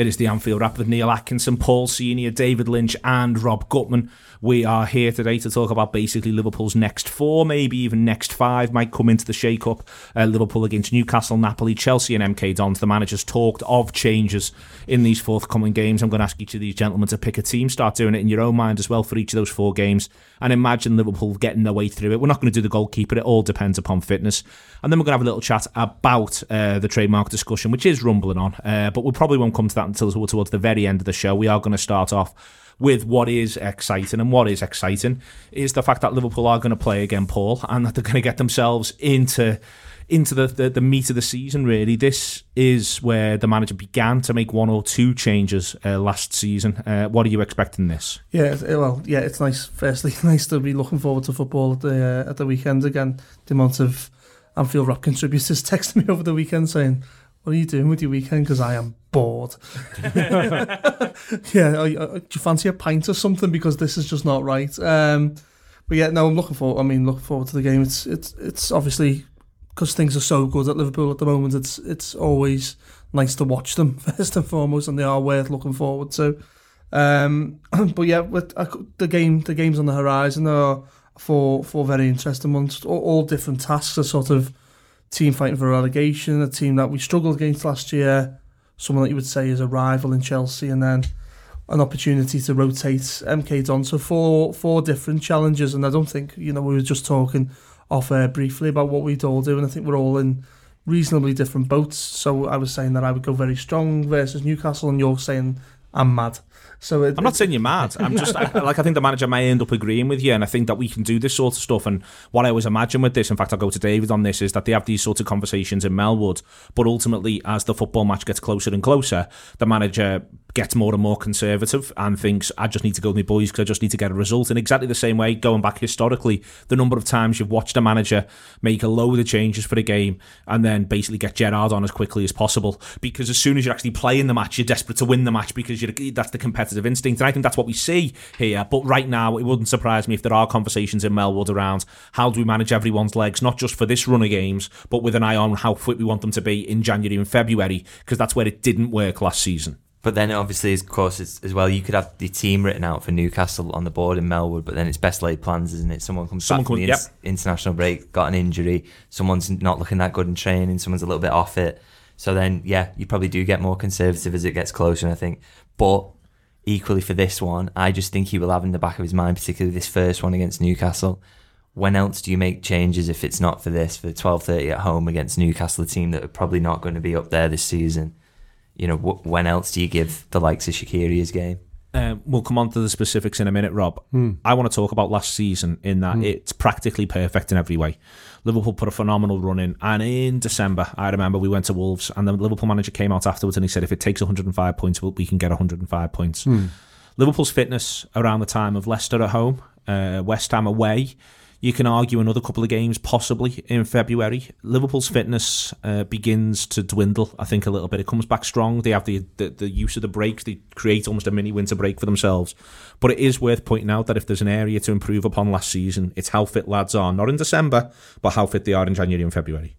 It is the Anfield Wrap with Neil Atkinson, Paul Senior, David Lynch, and Rob Gutmann. We are here today to talk about basically Liverpool's next four, maybe even next five might come into the shake-up. Uh, Liverpool against Newcastle, Napoli, Chelsea, and MK Dons. The managers talked of changes in these forthcoming games. I'm going to ask each of these gentlemen to pick a team, start doing it in your own mind as well for each of those four games, and imagine Liverpool getting their way through it. We're not going to do the goalkeeper; it all depends upon fitness. And then we're going to have a little chat about uh, the trademark discussion, which is rumbling on, uh, but we probably won't come to that until towards the very end of the show. We are going to start off with what is exciting. And what is exciting is the fact that Liverpool are going to play again, Paul, and that they're going to get themselves into into the, the, the meat of the season, really. This is where the manager began to make one or two changes uh, last season. Uh, what are you expecting this? Yeah, well, yeah, it's nice. Firstly, nice to be looking forward to football at the uh, at the weekend again. The amount of Anfield Wrap contributors texting me over the weekend saying, "What are you doing with your weekend?" Because I am bored. yeah, do you fancy a pint or something? Because this is just not right. Um, but yeah, no, I'm looking forward. I mean, looking forward to the game. It's it's it's obviously because things are so good at Liverpool at the moment. It's it's always nice to watch them first and foremost, and they are worth looking forward to. Um, but yeah, with uh, the game, the games on the horizon are for for very interesting ones. All, all different tasks are sort of team fighting for relegation, a team that we struggled against last year, someone that you would say is a rival in Chelsea, and then an opportunity to rotate MK Don. So four four different challenges, and I don't think you know we were just talking off air briefly about what we'd all do, and I think we're all in reasonably different boats. So I was saying that I would go very strong versus Newcastle, and you're saying I'm mad. So it, I'm not saying you're mad. I'm just I, like I think the manager may end up agreeing with you, and I think that we can do this sort of stuff. And what I always imagine with this, in fact, I'll go to David on this, is that they have these sorts of conversations in Melwood, but ultimately, as the football match gets closer and closer, the manager gets more and more conservative and thinks, I just need to go with my boys because I just need to get a result. In exactly the same way, going back historically, the number of times you've watched a manager make a load of changes for a game and then basically get Gerrard on as quickly as possible. Because as soon as you're actually playing the match, you're desperate to win the match because that's the competitive instinct. And I think that's what we see here. But right now, it wouldn't surprise me if there are conversations in Melwood around how do we manage everyone's legs, not just for this run of games, but with an eye on how fit we want them to be in January and February, because that's where it didn't work last season. But then, obviously, of course, as well, you could have the team written out for Newcastle on the board in Melwood, but then it's best laid plans, isn't it? Someone comes Someone back from the yep. international break, got an injury, someone's not looking that good in training, someone's a little bit off it. So then, yeah, you probably do get more conservative as it gets closer, I think. But equally for this one, I just think he will have in the back of his mind, particularly this first one against Newcastle. When else do you make changes if it's not for this, for 12.30 at home against Newcastle, a team that are probably not going to be up there this season? You know, when else do you give the likes of Shaqiri his game? Um, we'll come on to the specifics in a minute, Rob. Mm. I want to talk about last season in that mm. it's practically perfect in every way. Liverpool put a phenomenal run in, and in December, I remember we went to Wolves, and the Liverpool manager came out afterwards and he said, "If it takes 105 points, we can get 105 points." Mm. Liverpool's fitness around the time of Leicester at home, uh, West Ham away, you can argue another couple of games possibly in February. Liverpool's fitness uh, begins to dwindle, I think, a little bit. It comes back strong. They have the, the, the use of the breaks. They create almost a mini winter break for themselves. But it is worth pointing out that if there's an area to improve upon last season, it's how fit lads are, not in December, but how fit they are in January and February.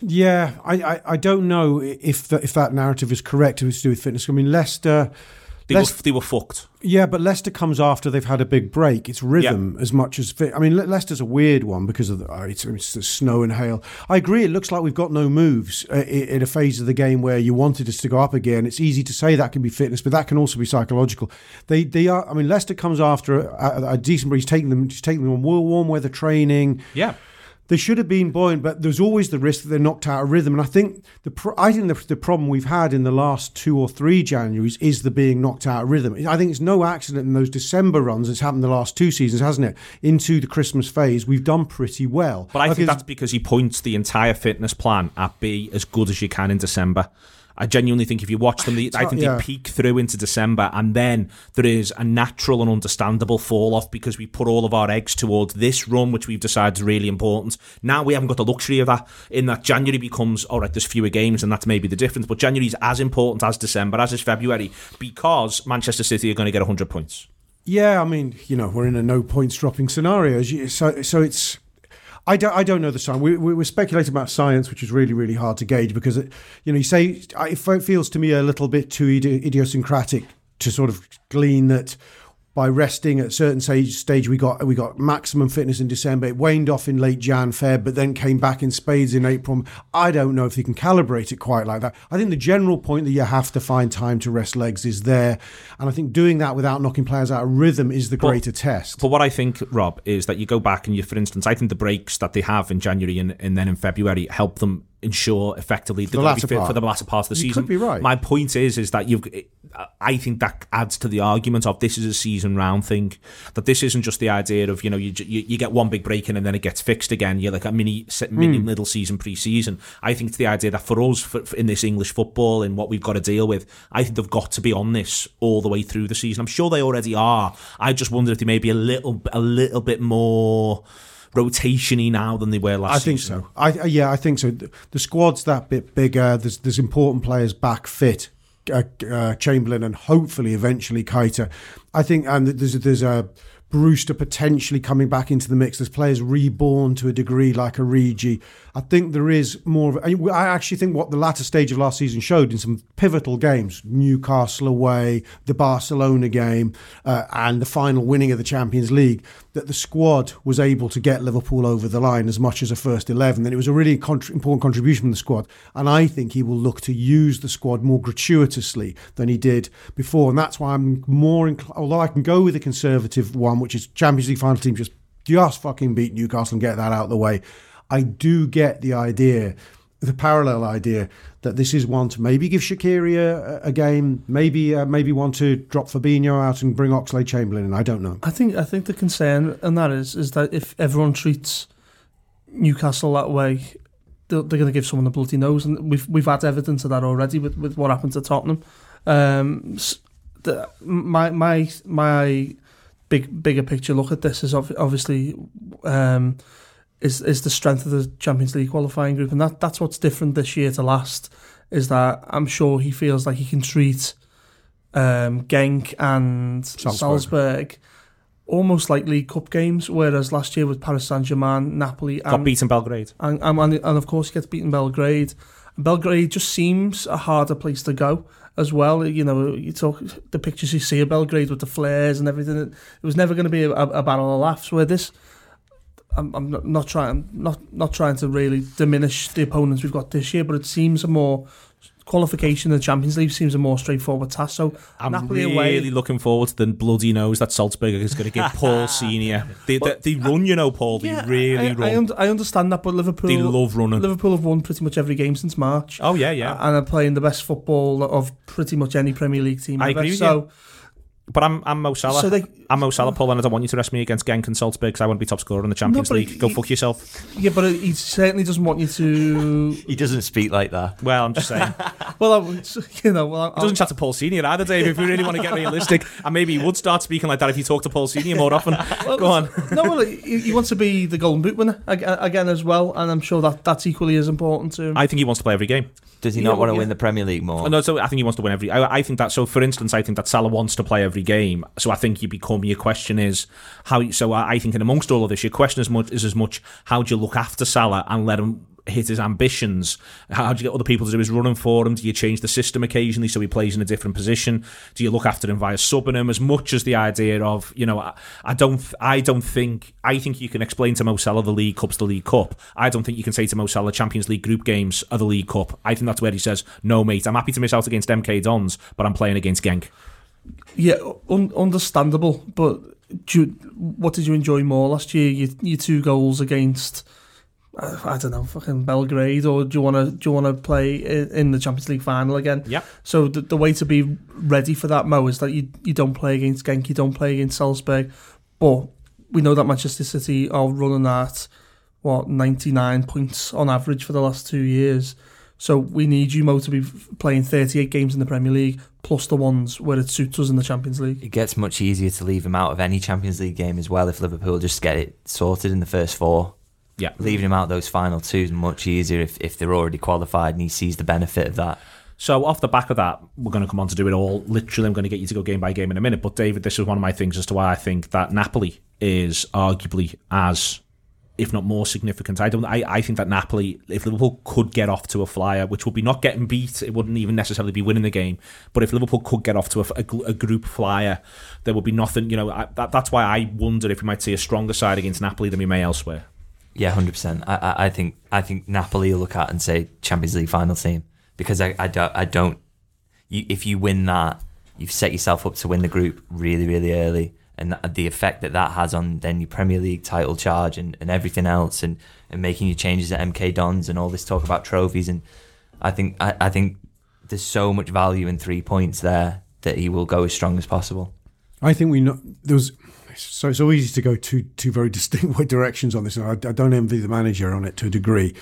Yeah, I, I, I don't know if the, if that narrative is correct. It was to do with fitness. I mean, Leicester they, were, they were fucked. Yeah, but Leicester comes after they've had a big break. It's rhythm yeah. as much as fit. I mean, Le- Leicester's a weird one because of the, uh, it's, it's, the snow and hail. I agree. It looks like we've got no moves uh, in a phase of the game where you wanted us to go up again. It's easy to say that can be fitness, but that can also be psychological. They they are. I mean, Leicester comes after a, a decent. He's taking them. He's taking them on warm weather training. Yeah they should have been buoyant, but there's always the risk that they're knocked out of rhythm. And I think the pro- I think the, the problem we've had in the last two or three Januaries is the being knocked out of rhythm. I think it's no accident in those December runs. It's happened the last two seasons, hasn't it? Into the Christmas phase, we've done pretty well. But I think that's because he points the entire fitness plan at be as good as you can in December. I genuinely think if you watch them, they, I think yeah. they peak through into December, and then there is a natural and understandable fall off because we put all of our eggs towards this run, which we've decided is really important. Now we haven't got the luxury of that. In that January becomes all right. There's fewer games, and that's maybe the difference. But January is as important as December, as is February, because Manchester City are going to get 100 points. Yeah, I mean, you know, we're in a no points dropping scenario, so so it's I don't, I don't know the science. We, we were speculating about science, which is really, really hard to gauge because, it, you know, you say it feels to me a little bit too idiosyncratic to sort of glean that by resting at a certain stage, stage we got we got maximum fitness in December. It waned off in late Jan, Feb, but then came back in spades in April. I don't know if you can calibrate it quite like that. I think the general point that you have to find time to rest legs is there, and I think doing that without knocking players out of rhythm is the but, greater test. But what I think, Rob, is that you go back and you, for instance, I think the breaks that they have in January and, and then in February help them ensure effectively they're going to be fit for the latter part of the you season. Could be right. My point is, is that you've. I think that adds to the argument of this is a season round thing. That this isn't just the idea of you know you you, you get one big break in and then it gets fixed again. You're like a mini mini mm. middle season pre-season. I think it's the idea that for us for, for in this English football and what we've got to deal with, I think they've got to be on this all the way through the season. I'm sure they already are. I just wonder if they may be a little a little bit more rotationy now than they were last I think season. so. I yeah, I think so. The squad's that bit bigger. There's there's important players back fit. Uh, uh, Chamberlain and hopefully eventually Keita. I think and there's there's a Brewster potentially coming back into the mix. There's players reborn to a degree like a Origi. I think there is more of. I actually think what the latter stage of last season showed in some pivotal games, Newcastle away, the Barcelona game, uh, and the final winning of the Champions League, that the squad was able to get Liverpool over the line as much as a first eleven. And it was a really important contribution from the squad. And I think he will look to use the squad more gratuitously than he did before. And that's why I'm more. Incl- although I can go with the conservative one which is Champions League final team, just just fucking beat Newcastle and get that out of the way. I do get the idea, the parallel idea that this is one to maybe give Shaqiri a, a game, maybe uh, maybe want to drop Fabinho out and bring Oxlade Chamberlain in. I don't know. I think I think the concern and that is is that if everyone treats Newcastle that way, they're, they're going to give someone a bloody nose, and we've we've had evidence of that already with, with what happened to Tottenham. Um, the, my my my big bigger picture look at this is obviously um, is is the strength of the Champions League qualifying group, and that that's what's different this year to last. Is that I'm sure he feels like he can treat um, Genk and Salzburg. Salzburg almost like League Cup games, whereas last year with Paris Saint Germain, Napoli, and, got beaten Belgrade, and, and and of course he gets beaten Belgrade. Belgrade just seems a harder place to go as well. You know, you talk the pictures you see of Belgrade with the flares and everything. It was never going to be a, a, battle of laughs. Where this, I'm, I'm not, not trying not not trying to really diminish the opponents we've got this year, but it seems a more qualification in the Champions League seems a more straightforward task. So I'm Napoli really away. looking forward to the bloody nose that Salzburg is going to give Paul Senior. They, they, they, run, you know, Paul. They really I, run. I, un- I, understand that, but Liverpool they love running. Liverpool have won pretty much every game since March. Oh yeah, yeah, and are playing the best football of pretty much any Premier League team. I ever. agree so, you. But I'm I'm Mo Salah. So they, I'm Mo Salah, Paul, and I don't want you to rest me against Genk and Salzburg because I want to be top scorer in the Champions no, League. He, Go fuck yourself. Yeah, but he certainly doesn't want you to. he doesn't speak like that. Well, I'm just saying. well, I, you know, well, he doesn't chat to Paul Senior either, Dave. If we really want to get realistic, and maybe he would start speaking like that if he talked to Paul Senior more often. well, Go on. no, well, he, he, wants to be the Golden Boot winner again as well, and I'm sure that that's equally as important to him. I think he wants to play every game. Does he not want to yeah. win the Premier League more? No, so I think he wants to win every. I, I, think that. So, for instance, I think that Salah wants to play every game. So, I think you become your question is how. So, I think in amongst all of this, your question is much is as much how do you look after Salah and let him hit his ambitions? How do you get other people to do his running for him? Do you change the system occasionally so he plays in a different position? Do you look after him via subbing him? As much as the idea of you know, I, I don't, I don't think, I think you can explain to Mo Salah the League Cup's the League Cup. I don't think you can say to Mo Salah Champions League group games are the League Cup. I think that's where he says, no, mate, I'm happy to miss out against MK Dons, but I'm playing against Genk. Yeah, un- understandable, but you, what did you enjoy more last year? Your, your two goals against I don't know, fucking Belgrade, or do you want to do you want to play in the Champions League final again? Yeah. So the, the way to be ready for that, Mo, is that you you don't play against Genk, you don't play against Salzburg, but we know that Manchester City are running at what ninety nine points on average for the last two years. So we need you, Mo, to be playing 38 games in the Premier League, plus the ones where it suits us in the Champions League. It gets much easier to leave him out of any Champions League game as well if Liverpool just get it sorted in the first four. Yeah. Leaving him out those final two is much easier if, if they're already qualified and he sees the benefit of that. So off the back of that, we're going to come on to do it all. Literally, I'm going to get you to go game by game in a minute. But David, this is one of my things as to why I think that Napoli is arguably as if not more significant. I don't. I, I think that Napoli, if Liverpool could get off to a flyer, which would be not getting beat, it wouldn't even necessarily be winning the game. But if Liverpool could get off to a, a, a group flyer, there would be nothing. You know, I, that, that's why I wonder if we might see a stronger side against Napoli than we may elsewhere. Yeah, hundred percent. I, I, think I think Napoli will look at and say Champions League final team because I, I don't I don't. You, if you win that, you've set yourself up to win the group really really early and the effect that that has on then your Premier League title charge and, and everything else, and, and making your changes at MK Dons and all this talk about trophies. And I think I, I think there's so much value in three points there that he will go as strong as possible. I think we know there was so it's so easy to go two two very distinct directions on this, and I, I don't envy the manager on it to a degree.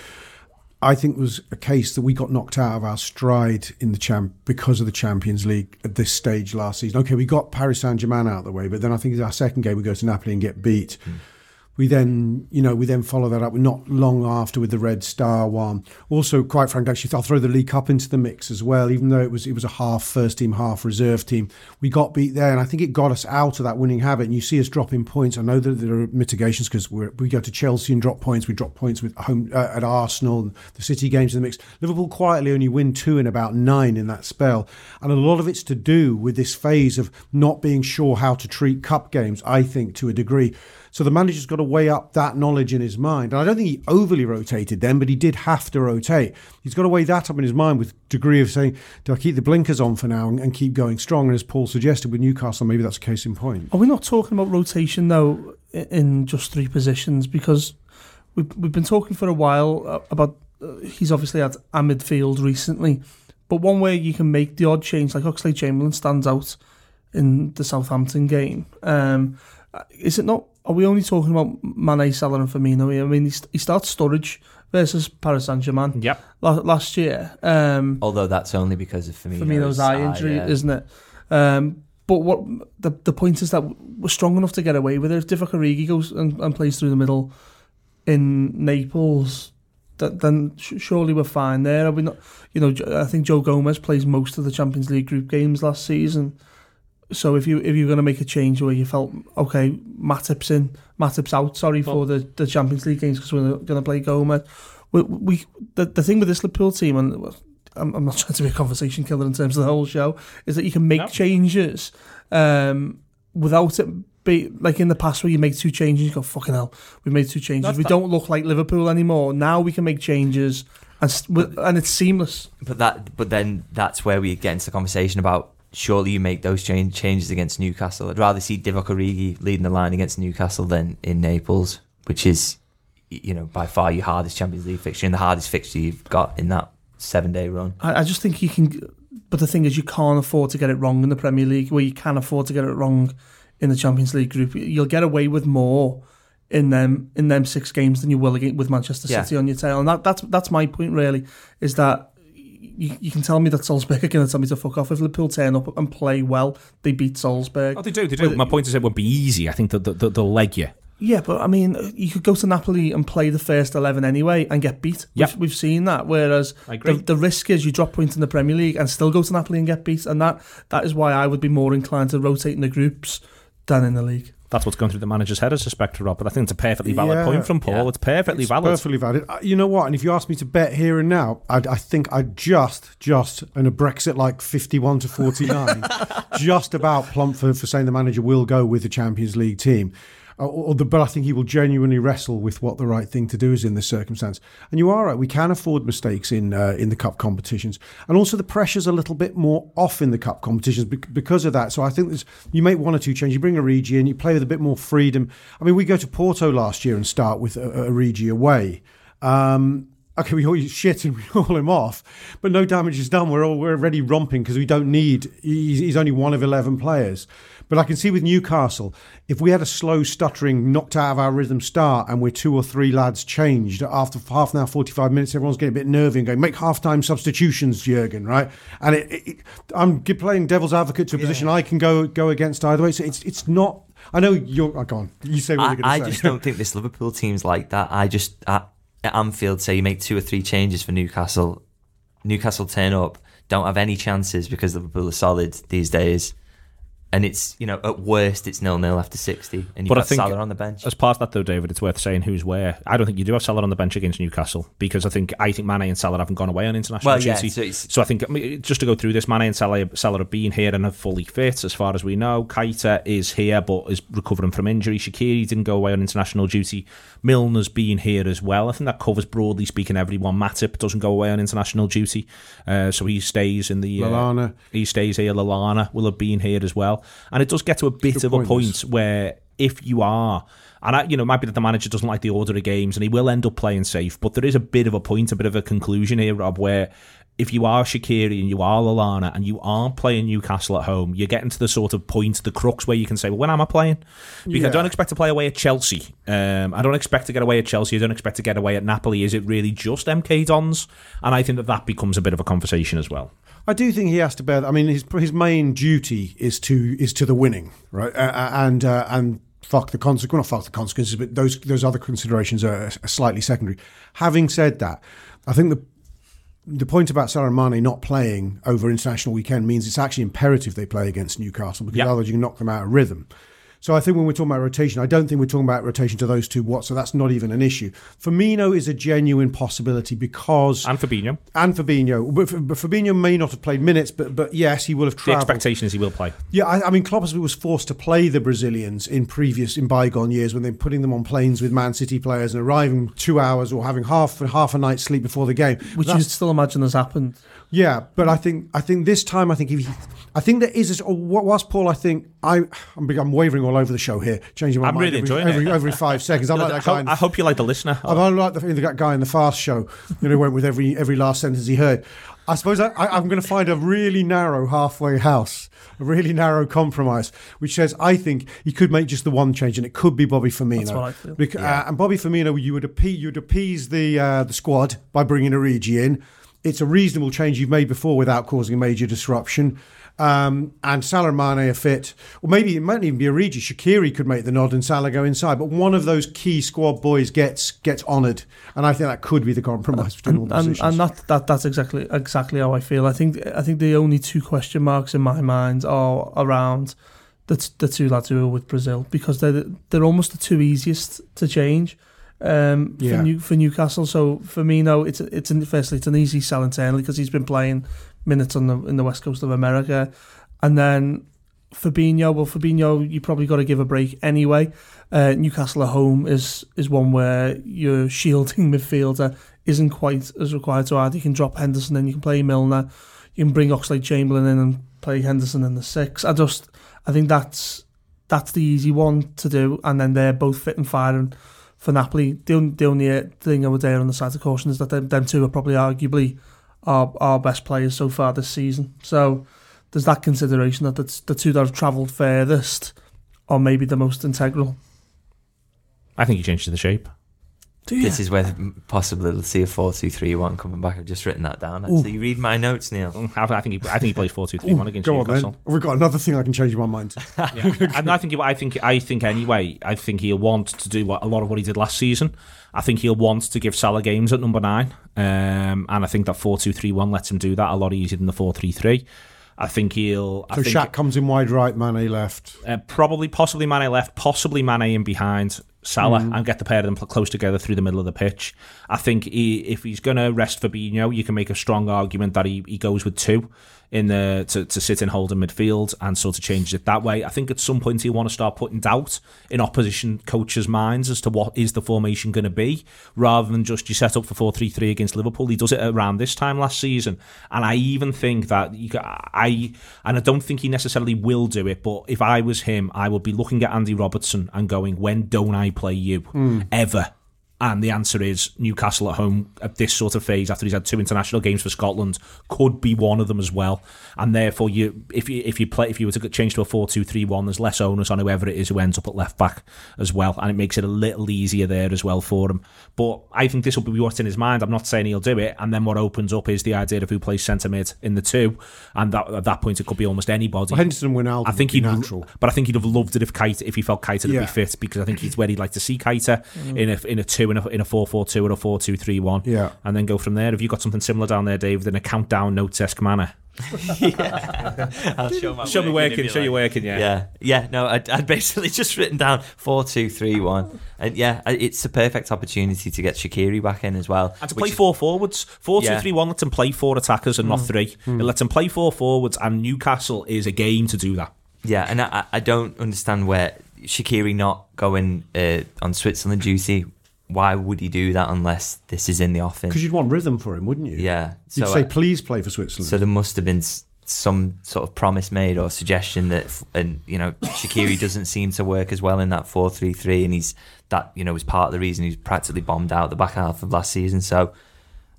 I think was a case that we got knocked out of our stride in the champ because of the Champions League at this stage last season. Okay, we got Paris Saint Germain out of the way, but then I think our second game we go to Napoli and get beat. Mm we then, you know, we then follow that up not long after with the Red Star one. Also, quite frankly, actually, I'll throw the League Cup into the mix as well. Even though it was it was a half first team, half reserve team, we got beat there, and I think it got us out of that winning habit. And you see us dropping points. I know that there are mitigations because we go to Chelsea and drop points. We drop points with home uh, at Arsenal, the City games in the mix. Liverpool quietly only win two in about nine in that spell, and a lot of it's to do with this phase of not being sure how to treat cup games. I think to a degree. So the manager's got to weigh up that knowledge in his mind. And I don't think he overly rotated them, but he did have to rotate. He's got to weigh that up in his mind with degree of saying, do I keep the blinkers on for now and, and keep going strong? And as Paul suggested with Newcastle, maybe that's a case in point. Are we not talking about rotation though in just three positions? Because we've, we've been talking for a while uh, about uh, he's obviously had a midfield recently, but one way you can make the odd change, like Oxlade Chamberlain stands out in the Southampton game. Um, is it not are we only talking about Mane, Salah, and Firmino here? I mean, he, he starts Sturridge versus Paris Saint Germain. Yep. Last year. Um, Although that's only because of Firmino's, Firmino's eye injury, yeah. isn't it? Um, but what the the point is that we're strong enough to get away with it. If Divock Origi goes and, and plays through the middle in Naples, that, then surely we're fine there. Are we not? You know, I think Joe Gomez plays most of the Champions League group games last season. So if you if you're going to make a change where you felt okay, Matip's in, Matip's out, sorry well, for the, the Champions League games because we're going to play Gomez. We, we the, the thing with this Liverpool team, and I'm, I'm not trying to be a conversation killer in terms of the whole show, is that you can make no. changes um, without it be like in the past where you make two changes, you go fucking hell, we made two changes. That's we that. don't look like Liverpool anymore. Now we can make changes. And, but, and it's seamless. But that, but then that's where we get into the conversation about surely you make those change, changes against Newcastle. I'd rather see Divock Origi leading the line against Newcastle than in Naples, which is, you know, by far your hardest Champions League fixture and the hardest fixture you've got in that seven day run. I, I just think you can, but the thing is, you can't afford to get it wrong in the Premier League, where you can afford to get it wrong in the Champions League group. You'll get away with more in them in them six games than you will with Manchester City yeah. on your tail, and that that's that's my point really is that you, you can tell me that Salzburg are going to tell me to fuck off. If Liverpool turn up and play well, they beat Salzburg. Oh, they do, they do. But, My point is it won't be easy. I think that they'll, they'll leg you. Yeah, but I mean, you could go to Napoli and play the first 11 anyway and get beat. Yep. We've, we've seen that. Whereas the, the risk is you drop points in the Premier League and still go to Napoli and get beat. And that that is why I would be more inclined to rotate in the groups than in the league that's what's going through the manager's head, I suspect, Rob. But I think it's a perfectly valid yeah, point from Paul. Yeah. It's perfectly it's valid. Perfectly valid. Uh, you know what? And if you ask me to bet here and now, I'd, i think I just, just in a Brexit like fifty-one to forty-nine, just about plump for, for saying the manager will go with the Champions League team. Or the, but I think he will genuinely wrestle with what the right thing to do is in this circumstance. And you are right; we can afford mistakes in uh, in the cup competitions, and also the pressure's a little bit more off in the cup competitions because of that. So I think you make one or two changes, you bring Origi in, you play with a bit more freedom. I mean, we go to Porto last year and start with Origi away. Um, okay, we all shit and we haul him off, but no damage is done. We're all we're already romping because we don't need. He's, he's, only one of eleven players. But I can see with Newcastle, if we had a slow, stuttering, knocked out of our rhythm start, and we're two or three lads changed after half an hour, forty-five minutes, everyone's getting a bit nervy and going, "Make half-time substitutions, Jurgen." Right? And it, it, I'm playing devil's advocate to a yeah. position I can go go against either way. So it's it's not. I know you're. Oh, go on. You say what I, you're going to say. I just don't think this Liverpool team's like that. I just. I, at Anfield, say you make two or three changes for Newcastle, Newcastle turn up, don't have any chances because Liverpool are solid these days, and it's you know at worst it's nil nil after sixty, and you've but got I think Salah on the bench. As part of that, though, David, it's worth saying who's where. I don't think you do have Salah on the bench against Newcastle because I think I think Mane and Salah haven't gone away on international well, duty. Yeah, so, so, I think just to go through this, Mane and Salah, Salah have been here and are fully fit as far as we know. Keita is here but is recovering from injury. Shaqiri didn't go away on international duty. Milner's been here as well. I think that covers broadly speaking everyone. Matip doesn't go away on international duty, uh, so he stays in the. Uh, Lallana. He stays here. Lallana will have been here as well, and it does get to a bit of a point where if you are. And I, you know, it might be that the manager doesn't like the order of games, and he will end up playing safe. But there is a bit of a point, a bit of a conclusion here, Rob, where if you are Shaqiri and you are Lallana and you are playing Newcastle at home, you're getting to the sort of point, the crux where you can say, well, when am I playing? Because yeah. I don't expect to play away at Chelsea. Um, I don't expect to get away at Chelsea. I don't expect to get away at Napoli. Is it really just MK Dons? And I think that that becomes a bit of a conversation as well. I do think he has to bear. I mean, his his main duty is to is to the winning, right? Uh, and uh, and fuck the consequences, not fuck the consequences, but those those other considerations are, are slightly secondary. Having said that, I think the the point about Salah Mane not playing over international weekend means it's actually imperative they play against Newcastle because yep. otherwise you can knock them out of rhythm. So I think when we're talking about rotation, I don't think we're talking about rotation to those two What? So that's not even an issue. Firmino is a genuine possibility because and Fabinho and Fabinho, but, but Fabinho may not have played minutes, but but yes, he will have travelled. The expectation is he will play. Yeah, I, I mean, Klopp was forced to play the Brazilians in previous in bygone years when they're putting them on planes with Man City players and arriving two hours or having half half a night's sleep before the game, which you still imagine has happened. Yeah, but I think I think this time I think if he, I think there is. A, whilst Paul, I think I I'm, I'm wavering all over the show here, changing my I'm mind really every, every, every, five seconds. I'm like that guy. I, I hope you like the listener. I'm like the, the guy in the fast show. You know, went with every every last sentence he heard. I suppose I, am going to find a really narrow halfway house, a really narrow compromise, which says I think he could make just the one change, and it could be Bobby Firmino. That's what I feel. Because, yeah. uh, and Bobby Firmino, you would appease, you would appease the uh, the squad by bringing Origi in it's a reasonable change you've made before without causing a major disruption. Um, and Salah and Mane are fit. Or maybe it might even be a Origi. Shaqiri could make the nod and Salah go inside. But one of those key squad boys gets gets honoured. And I think that could be the compromise between and, all and, and that, that that's exactly exactly how I feel. I think I think the only two question marks in my mind are around the, the two lads who are with Brazil because they're they're almost the two easiest to change um, yeah. for, New, for Newcastle. So for me, no, it's it's an, firstly it's an easy sell internally because he's been playing minutes on the in the west coast of America, and then Fabinho. Well, Fabinho, you probably got to give a break anyway. Uh, Newcastle at home is is one where your shielding midfielder isn't quite as required to add. You can drop Henderson, then you can play Milner. You can bring Oxlade Chamberlain in and play Henderson in the six. I just I think that's that's the easy one to do, and then they're both fit and firing for Napoli. The only, the only uh, thing I would say on the side of caution is that them, them two are probably arguably our, our best players so far this season. So there's that consideration that the, the two that have travelled furthest are maybe the most integral. I think you changed the shape. This is where possibly we'll see a four-two-three-one coming back. I've just written that down. So you read my notes, Neil. Mm, I think he, I think he plays four-two-three-one against Go Newcastle. On, then. We've got another thing I can change my mind. yeah. and I think I think I think anyway. I think he'll want to do what, a lot of what he did last season. I think he'll want to give Salah games at number nine, um, and I think that four-two-three-one lets him do that a lot easier than the four-three-three. I think he'll. So I think Shaq comes in wide right, Mane left. Uh, probably, possibly Mane left, possibly Mane in behind. Salah mm. and get the pair of them close together through the middle of the pitch. I think he, if he's going to rest Fabinho, you can make a strong argument that he, he goes with two in the to, to sit and hold in midfield and sort of changes it that way. I think at some point he'll want to start putting doubt in opposition coaches' minds as to what is the formation going to be, rather than just you set up for four three three against Liverpool. He does it around this time last season, and I even think that you, I and I don't think he necessarily will do it. But if I was him, I would be looking at Andy Robertson and going, "When don't I play you mm. ever?" And the answer is Newcastle at home at this sort of phase after he's had two international games for Scotland could be one of them as well. And therefore, you if you if you play if you were to change to a four two three one, there's less onus on whoever it is who ends up at left back as well, and it makes it a little easier there as well for him. But I think this will be what's in his mind. I'm not saying he'll do it. And then what opens up is the idea of who plays centre mid in the two, and that, at that point it could be almost anybody. Well, Henderson Wijnaldum. I think he'd natural, but I think he'd have loved it if Keita if he felt Keita yeah. be fit because I think he's where he'd like to see Keita mm. in a in a two two in a in a four four two or a four two three one. Yeah, and then go from there. Have you got something similar down there, Dave? In a countdown notes esque manner. yeah, I'll show my show me working. Show like. you working. Yeah, yeah, yeah. No, I'd, I'd, basically just written down four, two, three, one, and yeah, it's a perfect opportunity to get Shaqiri back in as well, and to play four forwards. Four, yeah. two, three, one lets him play four attackers and mm. not three. Mm. It lets him play four forwards, and Newcastle is a game to do that. Yeah, and I, I don't understand where Shaqiri not going uh, on Switzerland duty why would he do that unless this is in the offing? Because you'd want rhythm for him, wouldn't you? Yeah. You'd say, please play for Switzerland. So there must have been some sort of promise made or suggestion that, and you know, Shaqiri doesn't seem to work as well in that four-three-three, and he's that you know was part of the reason he's practically bombed out the back half of last season. So.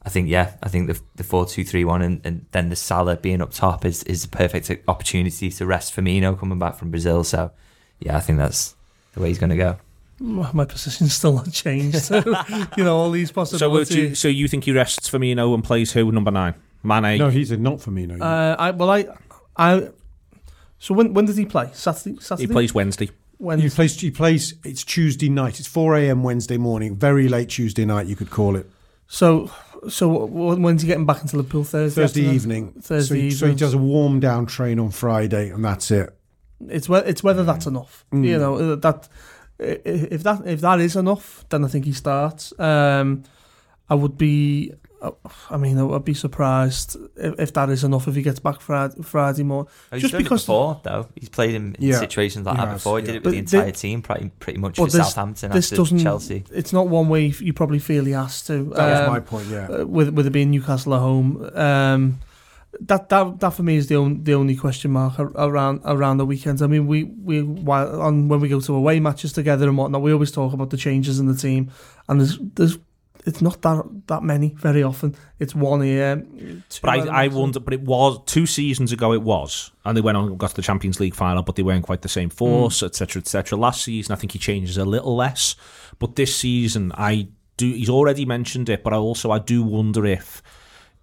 I think yeah, I think the the four two three one and, and then the Salah being up top is is a perfect opportunity to rest Firmino coming back from Brazil. So yeah, I think that's the way he's going to go my position's still not changed. you know, all these possibilities. So, you, so you think he rests Firmino and plays who number nine? Mane. No, he's a not Firmino. Uh, I well, I, I. So when when does he play? Saturday. Saturday. He plays Wednesday. Wednesday. He plays. He plays. It's Tuesday night. It's four a.m. Wednesday morning. Very late Tuesday night. You could call it. So, so when's he getting back into Liverpool? Thursday. Thursday evening. Thursday so he, evening. So he does a warm down train on Friday, and that's it. It's it's whether that's enough. Mm. You know that if that if that is enough, then I think he starts. Um, I would be, I mean, I would be surprised if, if that is enough if he gets back Friday, Friday morning. Oh, just because before though, he's played in, in yeah, situations like that has, before. He yeah. did it with but the entire the, team, pretty pretty much with this, Southampton this doesn't, Chelsea. It's not one way you probably feel he has to. That um, was my point. Yeah, uh, with with it being Newcastle at home. Um, that that that for me is the only the only question mark around around the weekends. I mean, we we while on when we go to away matches together and whatnot, we always talk about the changes in the team, and there's there's it's not that that many very often. It's one here. But I, I wonder. But it was two seasons ago. It was, and they went on and got to the Champions League final, but they weren't quite the same force, etc., mm. etc. Et Last season, I think he changes a little less, but this season, I do. He's already mentioned it, but I also I do wonder if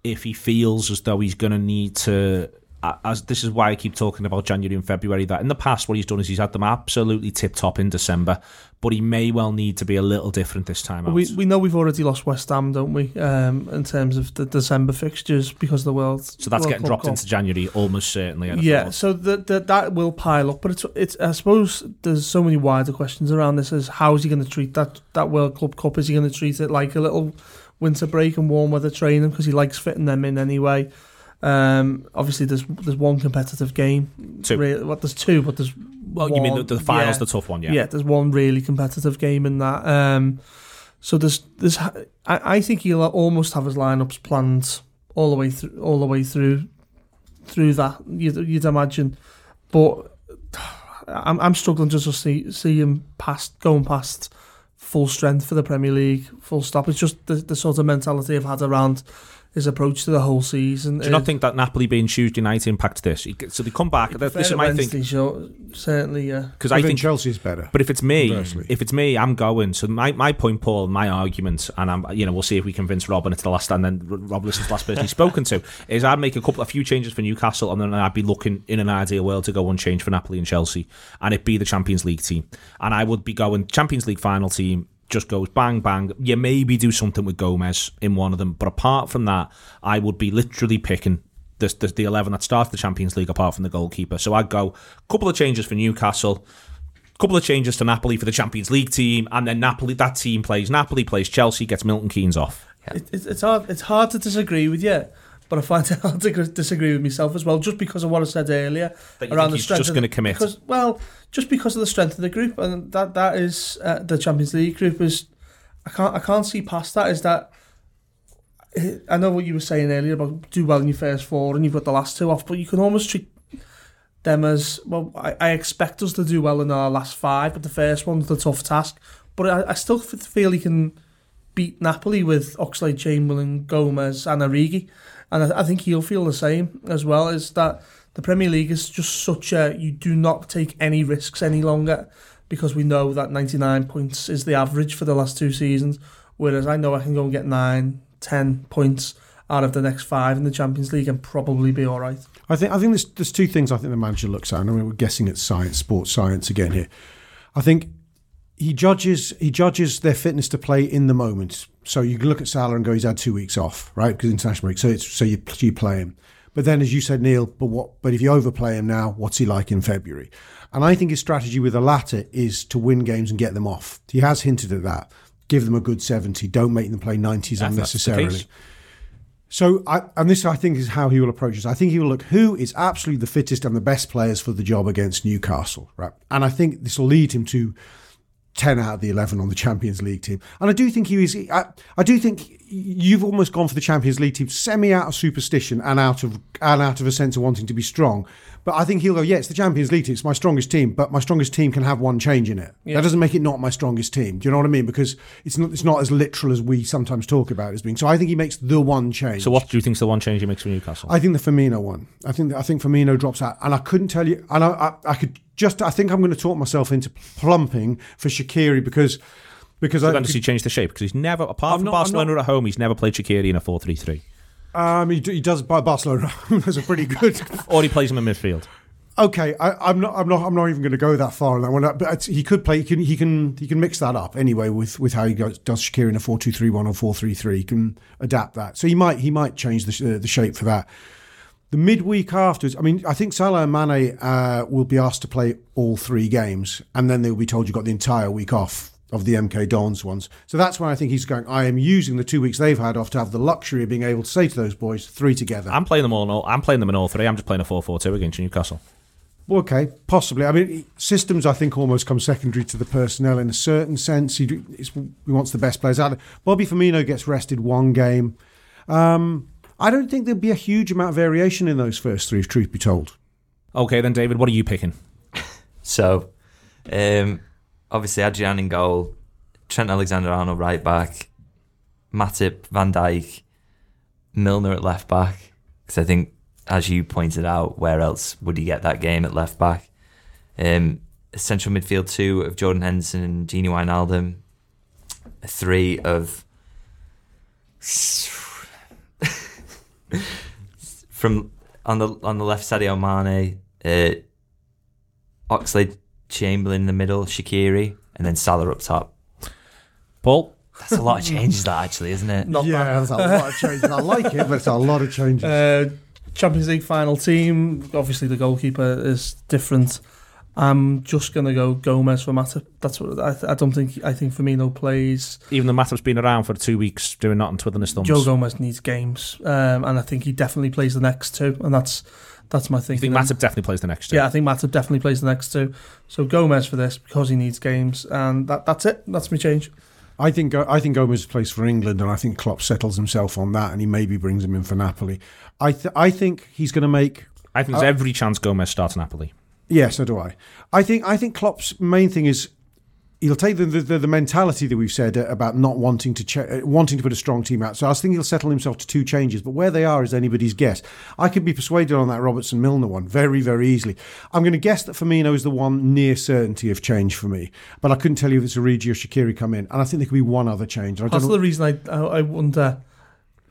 if he feels as though he's going to need to as this is why I keep talking about January and February. That in the past, what he's done is he's had them absolutely tip top in December, but he may well need to be a little different this time. We we know we've already lost West Ham, don't we? Um, in terms of the December fixtures because of the world. So that's world getting dropped into January almost certainly. Yeah, so the, the, that will pile up, but it's it's. I suppose there's so many wider questions around this. Is how is he going to treat that that World Club Cup? Is he going to treat it like a little winter break and warm weather training because he likes fitting them in anyway. Um, obviously, there's there's one competitive game. Two. Really, well, there's two, but there's well, one, you mean the, the finals, yeah, the tough one, yeah. Yeah, there's one really competitive game in that. Um, so there's there's I, I think he'll almost have his lineups planned all the way through all the way through through that. You'd, you'd imagine, but I'm I'm struggling just to see see him past going past full strength for the Premier League, full stop. It's just the, the sort of mentality I've had around his approach to the whole season. Do you not think that Napoli being Tuesday night impacts this? So they come back. This is my thing. Sure, certainly, yeah. Because I think Chelsea's better. But if it's me, if it's me, I'm going. So my, my point, Paul, my argument, and I'm you know we'll see if we convince Rob and it's the last and then Rob listens to the last person he's spoken to is I'd make a couple a few changes for Newcastle and then I'd be looking in an ideal world to go unchanged for Napoli and Chelsea and it'd be the Champions League team and I would be going Champions League final team just goes bang bang. You maybe do something with Gomez in one of them, but apart from that, I would be literally picking the, the, the 11 that starts the Champions League apart from the goalkeeper. So I'd go a couple of changes for Newcastle, a couple of changes to Napoli for the Champions League team, and then Napoli that team plays Napoli plays Chelsea, gets Milton Keynes off. Yeah. It, it's hard. It's hard to disagree with you but I find it hard to disagree with myself as well, just because of what I said earlier around the strength. Just going to commit. Because, well, just because of the strength of the group, and that that is uh, the Champions League group is. I can't I can't see past that. Is that I know what you were saying earlier about do well in your first four and you've got the last two off, but you can almost treat them as well. I, I expect us to do well in our last five, but the first one's the tough task. But I, I still feel he can beat Napoli with Oxlade Chamberlain, Gomez, and Origi. And I, I think he'll feel the same as well. Is that the Premier League is just such a you do not take any risks any longer because we know that 99 points is the average for the last two seasons. Whereas I know I can go and get nine, ten points out of the next five in the Champions League and probably be all right. I think I think there's there's two things I think the manager looks at. And I mean, we're guessing at science, sports science again here. I think he judges he judges their fitness to play in the moment. So you can look at Salah and go, he's had two weeks off, right? Because international break. So it's so you you play him. But then, as you said, Neil, but what? But if you overplay him now, what's he like in February? And I think his strategy with the latter is to win games and get them off. He has hinted at that. Give them a good seventy. Don't make them play nineties unnecessarily. So, I, and this I think is how he will approach this. I think he will look who is absolutely the fittest and the best players for the job against Newcastle, right? And I think this will lead him to 10 out of the 11 on the Champions League team. And I do think he was, I, I do think you've almost gone for the Champions League team semi out of superstition and out of, and out of a sense of wanting to be strong. But I think he'll go, yeah, it's the Champions League team. It's my strongest team, but my strongest team can have one change in it. Yeah. That doesn't make it not my strongest team. Do you know what I mean? Because it's not, it's not as literal as we sometimes talk about it as being. So I think he makes the one change. So what do you think is the one change he makes for Newcastle? I think the Firmino one. I think I think Firmino drops out, and I couldn't tell you. And I, I, I could just. I think I'm going to talk myself into plumping for Shaqiri because because so I. Then does he change the shape? Because he's never, apart I'm from not, Barcelona not, at home, he's never played Shaqiri in a four-three-three. Um, he, he does by Barcelona. That's a pretty good. or he plays him in midfield. Okay, I, am not. I'm not. I'm not even going to go that far on that one. But he could play. He can. He can. He can mix that up anyway with, with how he goes, does Shaqiri in a four two three one or four three three. He can adapt that. So he might. He might change the uh, the shape for that. The midweek afterwards. I mean, I think Salah and Mane uh, will be asked to play all three games, and then they'll be told you've got the entire week off of the MK Dons ones. So that's why I think he's going. I am using the two weeks they've had off to have the luxury of being able to say to those boys, three together. I'm playing them all. I'm playing them in all three. I'm just playing a four four two against Newcastle. Okay, possibly. I mean, systems I think almost come secondary to the personnel in a certain sense. He, he wants the best players out. Bobby Firmino gets rested one game. Um, I don't think there'll be a huge amount of variation in those first three, if truth be told. Okay, then, David, what are you picking? so, um, obviously, Adrian in goal, Trent Alexander Arnold right back, Matip, Van Dijk, Milner at left back. Because I think as you pointed out, where else would he get that game at left back? Um, central midfield two of Jordan Henderson and Gini Wijnaldum. Three of from on the on the left Sadio Mane, uh, Oxlade Chamberlain in the middle, Shaqiri, and then Salah up top. Paul. That's a lot of changes, that actually, isn't it? Not yeah, that's a lot of changes. I like it, but it's a lot of changes. Uh, Champions League final team. Obviously, the goalkeeper is different. I'm just gonna go Gomez for Matip. That's what I, th- I don't think. I think Firmino plays. Even though Matip's been around for two weeks doing nothing, twiddling his thumbs. Joe Gomez needs games, um, and I think he definitely plays the next two, and that's that's my thing. You think Matip definitely plays the next two? Yeah, I think Matip definitely plays the next two. So Gomez for this because he needs games, and that that's it. That's my change. I think I think Gomez plays for England, and I think Klopp settles himself on that, and he maybe brings him in for Napoli. I th- I think he's going to make. I think there's uh, every chance Gomez starts Napoli. Yeah, so do I. I think I think Klopp's main thing is he'll take the, the, the mentality that we've said about not wanting to ch- uh, wanting to put a strong team out. So I was thinking he'll settle himself to two changes, but where they are is anybody's guess. I could be persuaded on that Robertson Milner one very very easily. I'm going to guess that Firmino is the one near certainty of change for me, but I couldn't tell you if it's Origi or Shaqiri come in, and I think there could be one other change. That's know- the reason I I wonder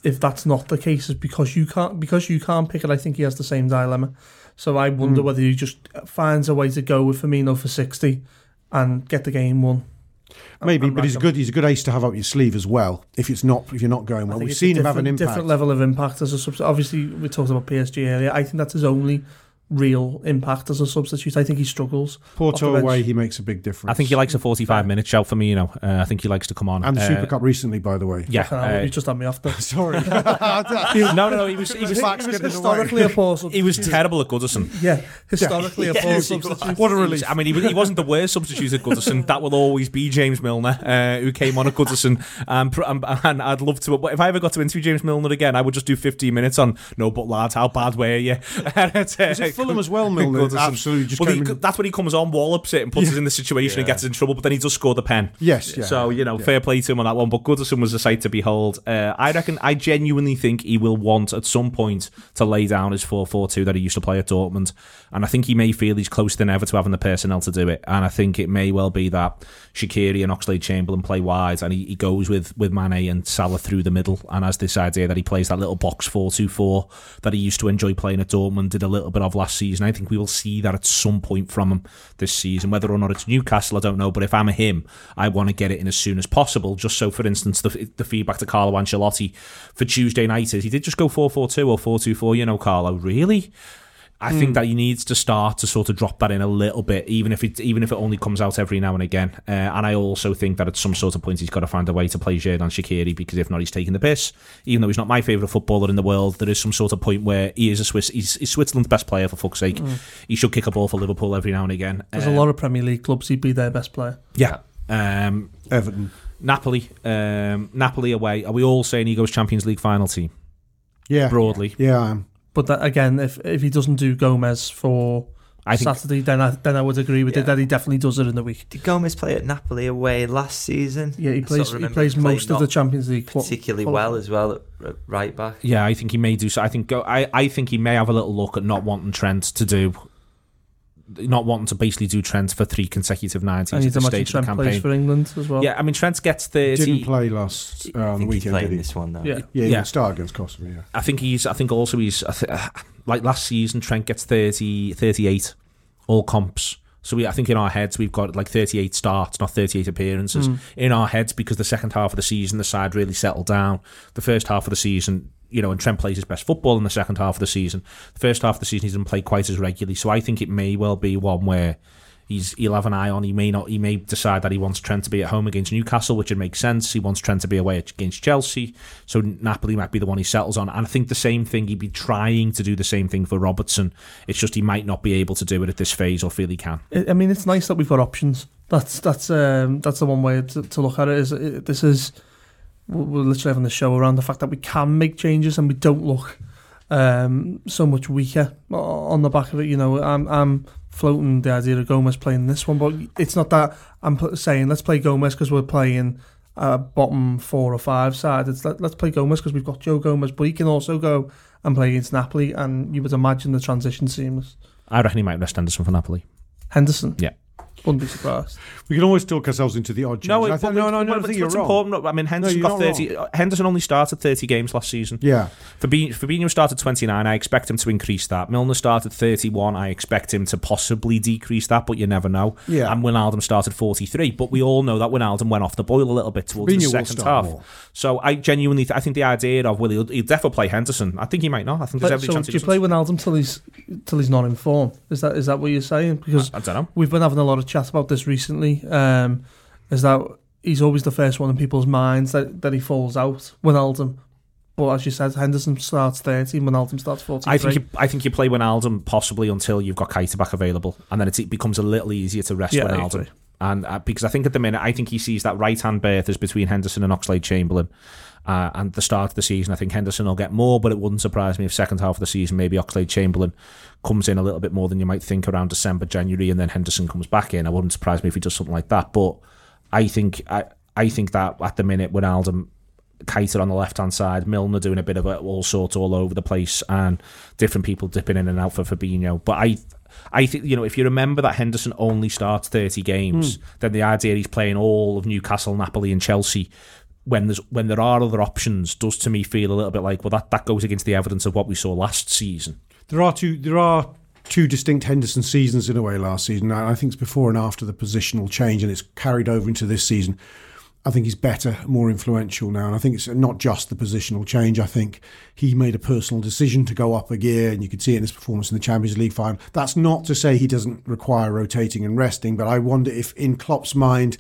if that's not the case is because you can't because you can't pick it. I think he has the same dilemma. So I wonder mm. whether he just finds a way to go with Firmino for sixty and get the game won. Maybe, but he's good. He's a good ace to have up your sleeve as well. If it's not, if you're not going well, we've seen him have an impact. Different level of impact as a substitute. Obviously, we talked about PSG earlier. I think that's his only real impact as a substitute. I think he struggles. Porto away, he makes a big difference. I think he likes a 45 minute shout for me, you know. Uh, I think he likes to come on. And the uh, Super Cup recently, by the way. Yeah. Uh, he just had me off there. Sorry. no, no, no. He was, he was, he was historically a poor substitute. He was terrible at Goodison. Yeah, historically yeah. a poor substitute. What a relief. I mean, he, he wasn't the worst substitute at Goodison. that will always be James Milner, uh, who came on at Goodison. Um, and I'd love to, But if I ever got to interview James Milner again, I would just do 15 minutes on, no, but lads, how bad were you? Was it Fulham as well, Milner? Absolutely. Just well, he, that's when he comes on, wallops it, and puts yeah. us in the situation yeah. and gets us in trouble. But then he does score the pen. Yes. Yeah. So you know, fair play to him on that one. But Goodison was a sight to behold. Uh, I reckon. I genuinely think he will want at some point to lay down his four-four-two that he used to play at Dortmund, and I think he may feel he's closer than ever to having the personnel to do it. And I think it may well be that Shaqiri and Oxlade Chamberlain play wide, and he, he goes with with Mane and Salah through the middle, and has this idea that he plays that little box four-two-four that he used to enjoy playing at Dortmund. Did a little bit of last season. I think we will see that at some point from him this season. Whether or not it's Newcastle, I don't know. But if I'm him, I want to get it in as soon as possible. Just so, for instance, the, the feedback to Carlo Ancelotti for Tuesday night is he did just go 4 4 2 or 4 2 4. You know, Carlo, really? I mm. think hmm. that he needs to start to sort of drop that in a little bit, even if it even if it only comes out every now and again. Uh, and I also think that at some sort of point he's got to find a way to play Xherdan Shaqiri because if not, he's taking the piss. Even though he's not my favourite footballer in the world, there is some sort of point where he is a Swiss. He's, he's Switzerland's best player for fuck's sake. Mm. He should kick a ball for Liverpool every now and again. There's a lot of Premier League clubs he'd be their best player. Yeah, um, Everton, Napoli, um, Napoli away. Are we all saying he goes Champions League final team? Yeah, broadly. Yeah, I am. But that, again, if if he doesn't do Gomez for I think, Saturday, then I then I would agree with yeah. it that he definitely does it in the week. Did Gomez play at Napoli away last season? Yeah, he plays. He plays most of the Champions League, particularly well as well at right back. Yeah, I think he may do so. I think go. I I think he may have a little look at not wanting Trent to do not wanting to basically do Trent for three consecutive nineties at the stage Trent of the campaign. Plays for England as well. Yeah, I mean Trent gets thirty. Didn't play last uh, on the weekend. Did he? This one though. Yeah, yeah, yeah. Start against Kosovo. Yeah, I think he's. I think also he's uh, like last season. Trent gets 30, 38, all comps. So we, I think in our heads we've got like 38 starts, not 38 appearances. Mm. In our heads, because the second half of the season the side really settled down. The first half of the season you know, and Trent plays his best football in the second half of the season. The first half of the season, he doesn't play quite as regularly. So I think it may well be one where he's he'll have an eye on. He may not. He may decide that he wants Trent to be at home against Newcastle, which would make sense. He wants Trent to be away against Chelsea, so Napoli might be the one he settles on. And I think the same thing. He'd be trying to do the same thing for Robertson. It's just he might not be able to do it at this phase, or feel he can. I mean, it's nice that we've got options. That's that's um, that's the one way to, to look at it. Is it, this is we're literally having the show around the fact that we can make changes and we don't look um, so much weaker on the back of it. You know, I'm I'm floating the idea of Gomez playing this one, but it's not that I'm saying let's play Gomez because we're playing a bottom four or five side. It's let, let's play Gomez because we've got Joe Gomez, but he can also go and play against Napoli, and you would imagine the transition seamless. I reckon he might rest Henderson for Napoli. Henderson, yeah. Wouldn't be surprised. We can always talk ourselves into the odd change. No, I th- no, no, no. I think you're wrong. Important. I mean, Henderson no, got thirty. Wrong. Henderson only started thirty games last season. Yeah. Fabinho, Fabinho started twenty nine. I expect him to increase that. Milner started thirty one. I expect him to possibly decrease that, but you never know. Yeah. And Wijnaldum started forty three. But we all know that Wijnaldum went off the boil a little bit towards Fabinho the second half. More. So I genuinely, th- I think the idea of well, he'll, he'll, definitely play Henderson. I think he might not. I think there's every so chance. Do you play Wijnaldum till he's till he's not in form? Is that is that what you're saying? Because I, I don't know. We've been having a lot of chat about this recently um, is that he's always the first one in people's minds that, that he falls out. Wijnaldum, but as you said, Henderson starts 30, Wijnaldum starts 43. I think you, I think you play Wijnaldum possibly until you've got Keita back available, and then it becomes a little easier to rest yeah, Wijnaldum. And uh, because I think at the minute, I think he sees that right hand berth as between Henderson and Oxlade Chamberlain. Uh, and the start of the season, I think Henderson will get more, but it wouldn't surprise me if second half of the season maybe Oxlade Chamberlain comes in a little bit more than you might think around December, January, and then Henderson comes back in. I wouldn't surprise me if he does something like that. But I think I I think that at the minute Wijnaldum Keita on the left hand side, Milner doing a bit of it all sorts all over the place, and different people dipping in and out for Fabinho. But I I think you know if you remember that Henderson only starts thirty games, mm. then the idea he's playing all of Newcastle, Napoli, and Chelsea when there's when there are other options does to me feel a little bit like well that, that goes against the evidence of what we saw last season. There are two there are two distinct Henderson seasons in a way last season. I think it's before and after the positional change and it's carried over into this season. I think he's better, more influential now. And I think it's not just the positional change. I think he made a personal decision to go up a gear, and you could see it in his performance in the Champions League final. That's not to say he doesn't require rotating and resting, but I wonder if in Klopp's mind,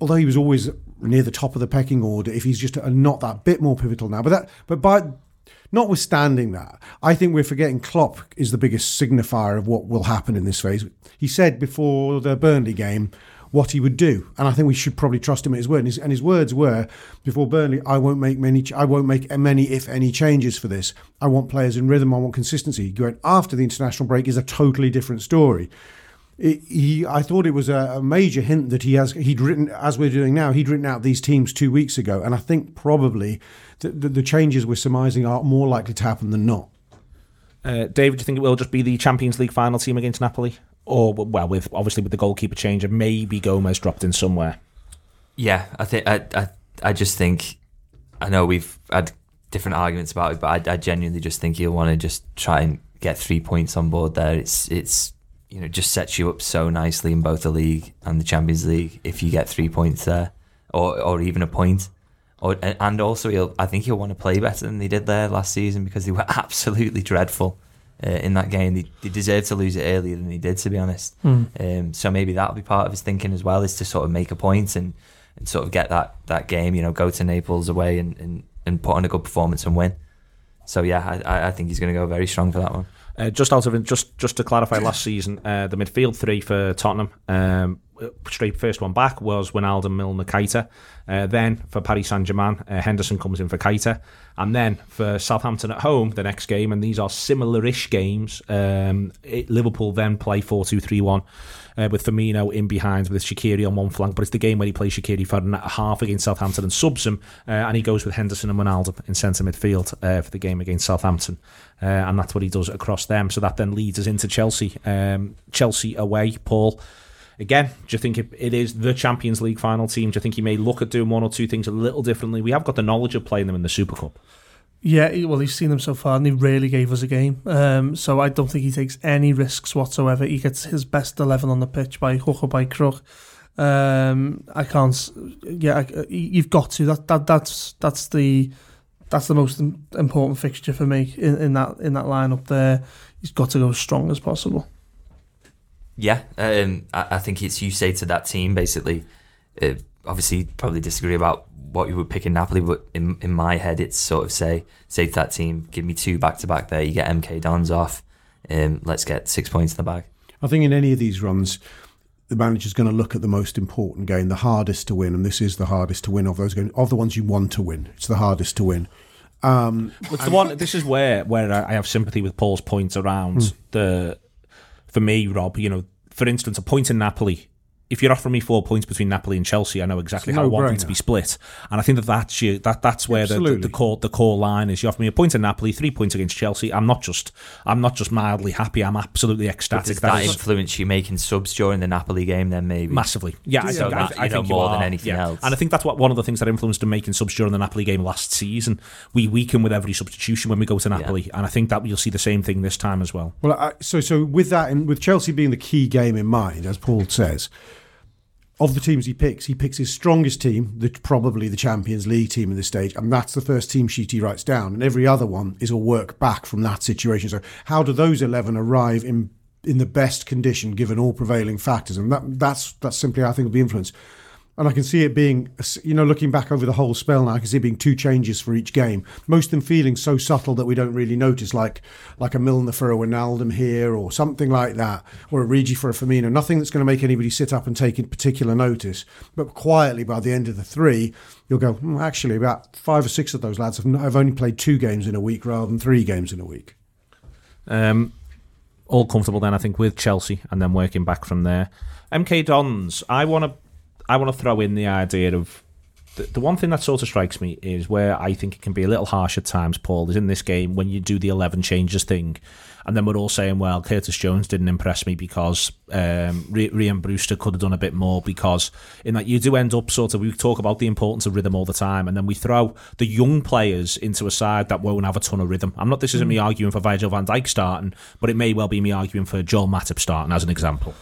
although he was always near the top of the pecking order if he's just not that bit more pivotal now. But that, but by notwithstanding that, I think we're forgetting Klopp is the biggest signifier of what will happen in this phase. He said before the Burnley game what he would do, and I think we should probably trust him at his word. And his, and his words were before Burnley, I won't make many, I won't make many, if any, changes for this. I want players in rhythm. I want consistency. Going after the international break is a totally different story he, I thought it was a, a, major hint that he has he'd written as we're doing now he'd written out these teams two weeks ago and I think probably the, the, the changes we're surmising are more likely to happen than not. Uh, David, do you think it will just be the Champions League final team against Napoli, or well, with obviously with the goalkeeper change and maybe Gomez dropped in somewhere? Yeah, I think I I, I just think I know we've had different arguments about it, but I, I genuinely just think he'll want to just try and get three points on board there. It's it's you know just sets you up so nicely in both the league and the Champions League if you get three points there, or or even a point. Or, and also, he'll, I think he'll want to play better than they did there last season because they were absolutely dreadful uh, in that game. They, they deserved to lose it earlier than they did, to be honest. Hmm. Um, so maybe that'll be part of his thinking as well, is to sort of make a point and, and sort of get that, that game, you know, go to Naples away and, and, and put on a good performance and win. So yeah, I, I think he's going to go very strong for that one. Uh, just out of just just to clarify, last season uh, the midfield three for Tottenham, um, straight first one back was Wijnaldum, Milner, Keita. Uh, then for Paris Saint Germain, uh, Henderson comes in for Keita, and then for Southampton at home, the next game, and these are similar-ish games. Um, it, Liverpool then play four two three one uh, with Firmino in behind with Shaqiri on one flank, but it's the game where he plays Shaqiri for a half against Southampton and subs him, uh, and he goes with Henderson and Wijnaldum in centre midfield uh, for the game against Southampton, uh, and that's what he does across them. So that then leads us into Chelsea. Um, Chelsea away, Paul. Again, do you think it, is the Champions League final team? Do you think he may look at doing one or two things a little differently? We have got the knowledge of playing them in the Super Cup. Yeah, well, he's seen them so far, and he really gave us a game. Um, so I don't think he takes any risks whatsoever. He gets his best eleven on the pitch by hook or by crook. Um, I can't. Yeah, I, you've got to. That that that's that's the that's the most important fixture for me in, in that in that lineup. There, he's got to go as strong as possible. Yeah, um, I, I, think it's you say to that team basically. Uh, obviously, probably disagree about what you would pick in Napoli, but in in my head, it's sort of say say to that team, give me two back to back there. You get MK Dons off, um, let's get six points in the bag. I think in any of these runs, the manager's going to look at the most important game, the hardest to win, and this is the hardest to win of those games, of the ones you want to win. It's the hardest to win. Um, it's the one. This is where where I have sympathy with Paul's points around hmm. the. For me, Rob, you know, for instance, a point in Napoli if you're offering me four points between Napoli and Chelsea, I know exactly how I want them to be split. And I think that that's you, that that's where the, the, the, core the core line is. You offer me a point in Napoli, three points against Chelsea. I'm not just I'm not just mildly happy. I'm absolutely ecstatic. But does that, that influence you making subs during the Napoli game? Then maybe massively. Yeah, I, so that, I, I think more than anything yeah. else. And I think that's what one of the things that influenced him making subs during the Napoli game last season. We weaken with every substitution when we go to Napoli, yeah. and I think that you'll see the same thing this time as well. Well, I, so so with that, and with Chelsea being the key game in mind, as Paul says of the teams he picks, he picks his strongest team, the, probably the Champions League team in this stage, and that's the first team sheet he writes down. And every other one is a work back from that situation. So, how do those eleven arrive in in the best condition given all prevailing factors? And that that's that's simply, I think, will be influenced and I can see it being, you know, looking back over the whole spell now, I can see it being two changes for each game. Most of them feeling so subtle that we don't really notice, like like a Milner for a Wijnaldum here, or something like that, or a Origi for a Firmino. Nothing that's going to make anybody sit up and take particular notice. But quietly, by the end of the three, you'll go, hmm, actually, about five or six of those lads have, have only played two games in a week rather than three games in a week. Um, all comfortable then, I think, with Chelsea, and then working back from there. MK Dons, I want to I want to throw in the idea of the, the one thing that sort of strikes me is where I think it can be a little harsh at times, Paul, is in this game when you do the 11 changes thing. And then we're all saying, well, Curtis Jones didn't impress me because um, Rhian Brewster could have done a bit more because in that you do end up sort of, we talk about the importance of rhythm all the time and then we throw the young players into a side that won't have a ton of rhythm. I'm not, this isn't me mm. arguing for Virgil van Dijk starting, but it may well be me arguing for Joel Matip starting as an example.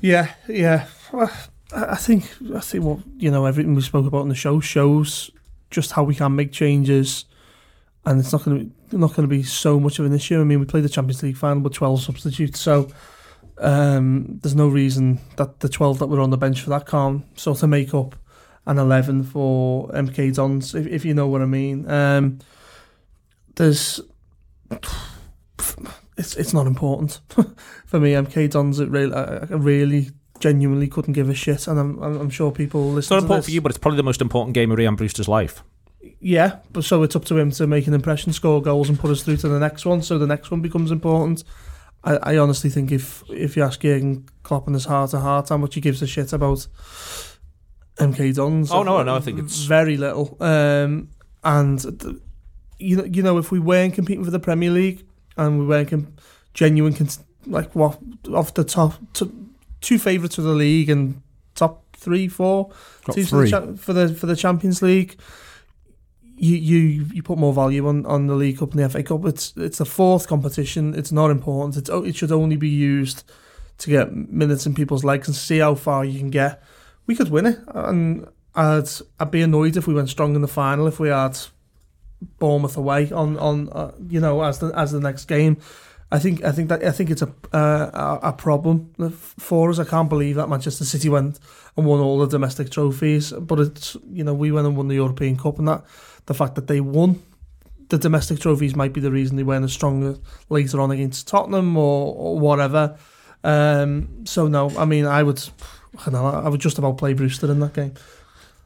Yeah, yeah. Well, I think I think what you know everything we spoke about in the show shows just how we can make changes, and it's not going to not going to be so much of an issue. I mean, we played the Champions League final with twelve substitutes, so um, there's no reason that the twelve that were on the bench for that can't sort of make up an eleven for MK Dons, if, if you know what I mean. Um, there's it's it's not important for me. MK Dons, it really I, really genuinely couldn't give a shit, and I'm I'm sure people listen. It's not important this. for you, but it's probably the most important game of Rhian Brewster's life. Yeah, but so it's up to him to make an impression, score goals, and put us through to the next one. So the next one becomes important. I, I honestly think if if you ask Jurgen Klopp in his heart to heart how much he gives a shit about MK Dons. Oh no, no, I think it's very little. Um, and the, you know, you know, if we weren't competing for the Premier League and we weren't com- genuine, con- like what off the top, to, two favourites for the league and top three, four teams three. For, the, for the for the Champions League. you, you you put more value on, on the League Cup and the FA Cup. It's it's the fourth competition. It's not important. It's, it should only be used to get minutes in people's legs and see how far you can get. We could win it, and I'd I'd be annoyed if we went strong in the final if we had Bournemouth away on on uh, you know as the as the next game. I think I think that I think it's a uh, a problem for us. I can't believe that Manchester City went and won all the domestic trophies, but it's you know we went and won the European Cup, and that the fact that they won the domestic trophies might be the reason they weren't as strong later on against Tottenham or, or whatever. Um, so no, I mean I would I, know, I would just about play Brewster in that game.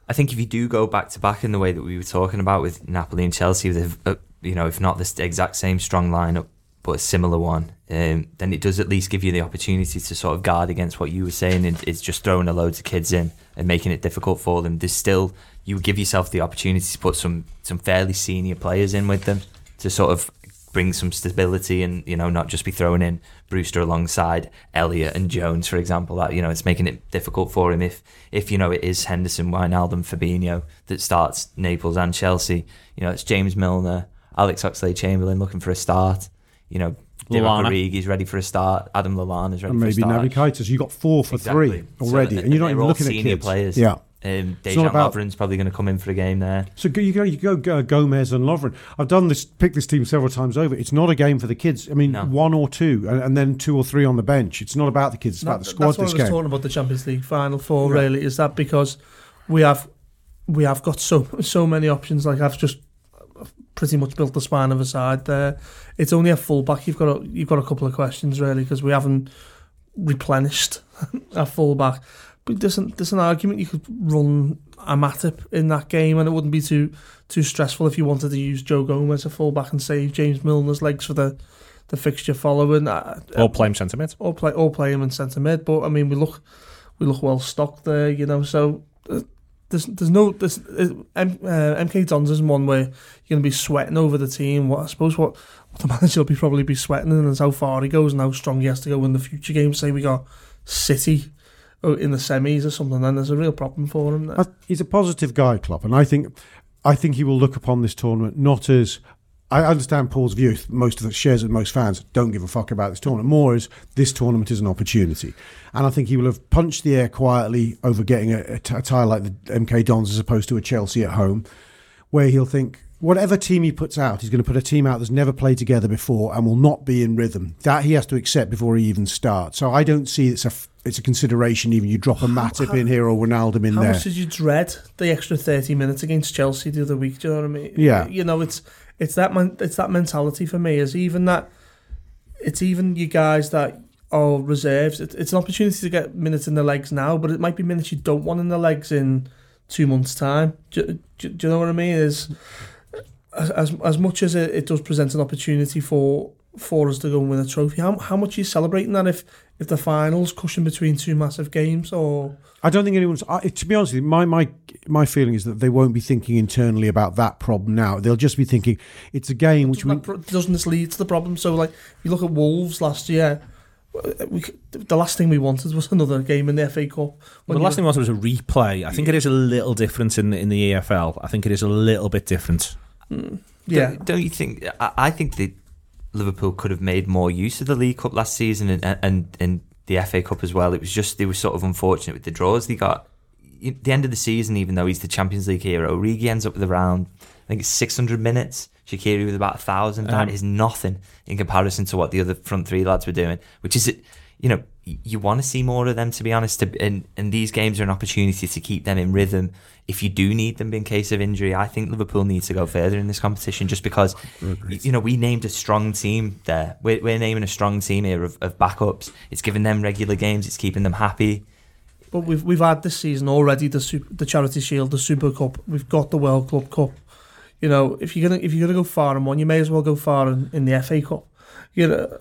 I think if you do go back to back in the way that we were talking about with Napoli and Chelsea, with you know if not this exact same strong lineup but a similar one, um, then it does at least give you the opportunity to sort of guard against what you were saying. And it's just throwing a loads of kids in and making it difficult for them. There's still you give yourself the opportunity to put some some fairly senior players in with them to sort of bring some stability and you know not just be throwing in Brewster alongside Elliott and Jones, for example. That you know it's making it difficult for him if if you know it is Henderson, Wijnaldum, Fabinho that starts Naples and Chelsea. You know it's James Milner, Alex Oxlade-Chamberlain looking for a start you know, Divock Origi's ready for a start. Adam Lallana is ready and for a start. maybe Naby Keita. You got four for exactly. three already, so, and you're not even looking senior at kids. players. Yeah. Um, Dejan about, Lovren's probably going to come in for a game there. So you go, you go, go Gomez and Lovren. I've done this, picked this team several times over. It's not a game for the kids. I mean, no. one or two, and, and, then two or three on the bench. It's not about the kids. It's no, about the squad. That's what this I was game. talking about the Champions League final four. Yeah. Really, is that because we have we have got so so many options. Like I've just pretty much built the spine of a side there. It's only a fullback. You've got a, you've got a couple of questions really because we haven't replenished a fullback. But there's an, there's an argument you could run a Matip in that game, and it wouldn't be too too stressful if you wanted to use Joe Gomez a fullback and save James Milner's legs for the the fixture following. Uh, or play him centre mid. Or play or play him in centre mid. But I mean, we look we look well stocked there, you know. So uh, there's there's no there's uh, MK Dons isn't one where you're going to be sweating over the team. What I suppose what, what the manager will be probably be sweating in is how far he goes and how strong he has to go in the future games. Say we got City oh, in the semis or something, then there's a real problem for him. There. He's a positive guy, Klopp, and I think I think he will look upon this tournament not as I understand Paul's view. Most of the shares of most fans don't give a fuck about this tournament. More is this tournament is an opportunity, and I think he will have punched the air quietly over getting a, a tie like the MK Dons as opposed to a Chelsea at home, where he'll think whatever team he puts out, he's going to put a team out that's never played together before and will not be in rhythm. That he has to accept before he even starts. So I don't see it's a it's a consideration. Even you drop a Matip in here or Ronaldo in how there. How much did you dread the extra thirty minutes against Chelsea the other week? Do you know what I mean? Yeah. You know it's it's that it's that mentality for me. Is even that it's even you guys that are reserves. It, it's an opportunity to get minutes in the legs now, but it might be minutes you don't want in the legs in two months' time. Do, do, do you know what I mean? Is as as much as it, it does present an opportunity for for us to go and win a trophy. How how much are you celebrating that if if the finals cushion between two massive games or? I don't think anyone's. I, to be honest with you, my my my feeling is that they won't be thinking internally about that problem now. They'll just be thinking it's a game which doesn't, we, that, doesn't this lead to the problem. So like, if you look at Wolves last year. We, the last thing we wanted was another game in the FA Cup. Well, the last thing we wanted was a replay. I think it is a little different in in the EFL. I think it is a little bit different. Mm, yeah, don't, don't, you think? I, I think that Liverpool could have made more use of the League Cup last season and and, and the FA Cup as well. It was just they were sort of unfortunate with the draws they got. At the end of the season, even though he's the Champions League hero, Origi ends up with around I think it's 600 minutes. Shaqiri with about a thousand. Um, that is nothing in comparison to what the other front three lads were doing. Which is, you know, you want to see more of them to be honest. And and these games are an opportunity to keep them in rhythm. If you do need them in case of injury, I think Liverpool needs to go further in this competition just because, you know, we named a strong team there. We're, we're naming a strong team here of, of backups. It's giving them regular games. It's keeping them happy. But we've we've had this season already the super, the Charity Shield, the Super Cup. We've got the World Club Cup. You know, if you're gonna if you're gonna go far in one, you may as well go far in, in the FA Cup. You know.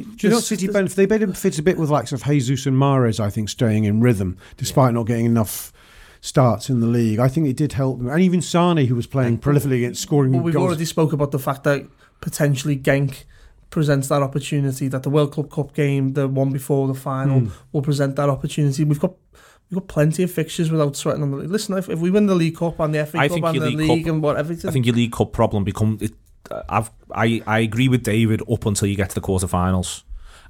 Do you know City benefit? They benefit a bit with like sort of Jesus and Mahrez, I think, staying in rhythm despite yeah. not getting enough starts in the league. I think it did help them, and even Sane, who was playing prolifically against scoring. Well, we've goals. already spoke about the fact that potentially Genk presents that opportunity. That the World Club Cup game, the one before the final, mm. will present that opportunity. We've got we've got plenty of fixtures without sweating on the league. Listen, if, if we win the League Cup and the FA I Cup and the league Cup, and what everything, I think your League Cup problem become. It, I've, I I agree with David up until you get to the quarterfinals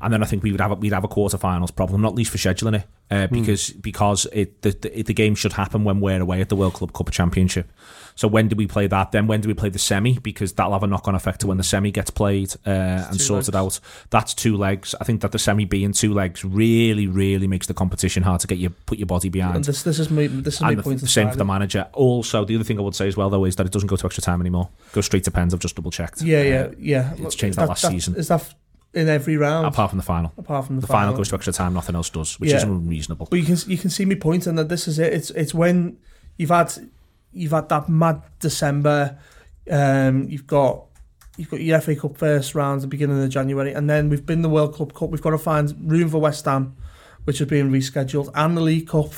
and then I think we would have a, we'd have a quarterfinals problem, not least for scheduling it, uh, hmm. because mm. because it the, the, the game should happen when we're away at the World Club Cup Championship. So when do we play that? Then when do we play the semi? Because that'll have a knock on effect to when the semi gets played uh, and sorted legs. out. That's two legs. I think that the semi being two legs really really makes the competition hard to get you put your body behind. And this this is my this is my point. The same for the manager. Also, the other thing I would say as well though is that it doesn't go to extra time anymore. Go straight to pens. I've just double checked. Yeah, yeah, yeah. It's changed that, that last that, season. Is that in every round. Apart from the final. Apart from the, the final. final goes to extra time, nothing else does, which yeah. is unreasonable. But you can you can see me pointing that this is it. It's it's when you've had you've had that mad December. Um, you've got you've got your FA Cup first round at the beginning of January, and then we've been the World Club Cup. We've got to find room for West Ham, which is being rescheduled, and the League Cup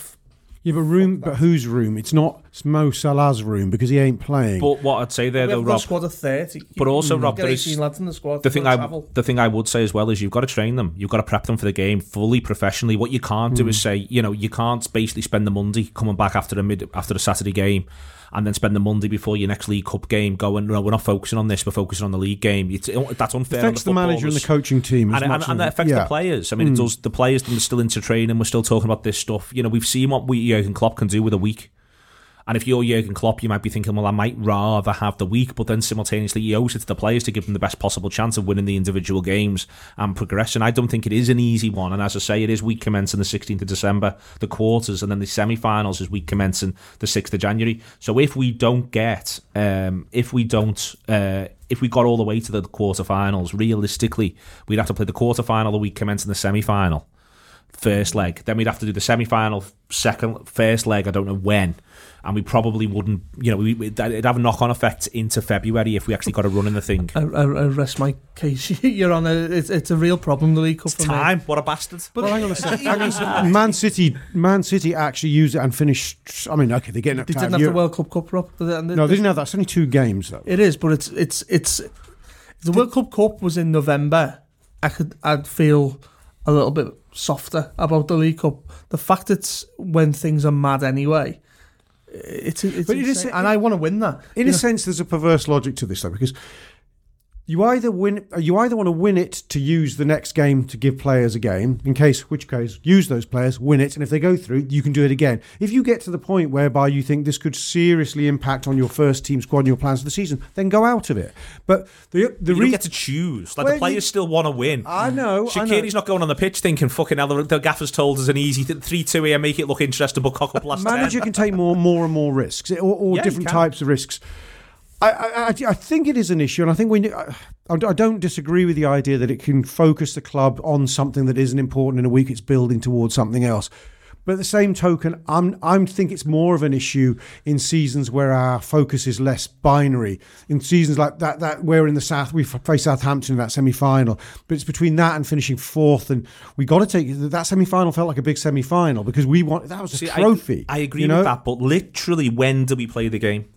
you have a room, but whose room? It's not Mo Salah's room because he ain't playing. But what I'd say there, we though, Rob, squad of thirty. But also, Rob, there is lads in the squad. The thing I, travel. the thing I would say as well is you've got to train them. You've got to prep them for the game fully professionally. What you can't mm. do is hmm. say, you know, you can't basically spend the Monday coming back after a mid after a Saturday game and then spend the Monday before your next League Cup game going, no, we're not focusing on this, we're focusing on the league game. It's, that's unfair. It affects the, the manager and the coaching team, and, and, and, that affects yeah. the players. I mean, mm. it does. The players are still into training. We're still talking about this stuff. You know, we've seen what we Jurgen Klopp can do with a week. And if you're Jurgen Klopp, you might be thinking, well, I might rather have the week, but then simultaneously he owes it to the players to give them the best possible chance of winning the individual games and progression. I don't think it is an easy one. And as I say, it is week commencing the 16th of December, the quarters, and then the semi finals is week commencing the 6th of January. So if we don't get, um, if we don't, uh, if we got all the way to the quarterfinals, realistically, we'd have to play the quarterfinal the week commencing the semi final first leg. Then we'd have to do the semi final, second, first leg. I don't know when and we probably wouldn't, you know, we, it'd have a knock on effect into February if we actually got a run in the thing. I, I, I rest my case. You're on it's, it's a real problem, the League Cup. It's time. Me. What a bastard. But well, hang on a second. hang on a second. Man City, Man City actually used it and finished. I mean, okay, they're getting. They didn't have the World Cup Cup, Rob. no, they didn't have that. It's only two games, though. It is, but it's it's it's. the World Cup Cup was in November, I could I'd feel a little bit softer about the League Cup. The fact it's when things are mad anyway it's, it's but insane. and I want to win that. In a know? sense, there's a perverse logic to this though, because you either win, uh, you either want to win it to use the next game to give players a game, in case, which case, use those players, win it, and if they go through, you can do it again. If you get to the point whereby you think this could seriously impact on your first team squad and your plans for the season, then go out of it. But the the you re- get to choose. Like well, the players you, still want to win. I know. Shaqiri's not going on the pitch thinking, "Fucking hell, the, the gaffer's told us an easy three two here, make it look interesting, but cock up last." Manager 10. can take more, more and more risks, or, or yeah, different types of risks. I, I, I, think it is an issue, and I think we. I, I don't disagree with the idea that it can focus the club on something that isn't important in a week. It's building towards something else. But at the same token, I'm I'm think it's more of an issue in seasons where our focus is less binary. In seasons like that, that we're in the south, we face Southampton in that semi final. But it's between that and finishing fourth, and we got to take that semi final felt like a big semi final because we want that was a See, trophy. I, I agree you know? with that, but literally, when do we play the game?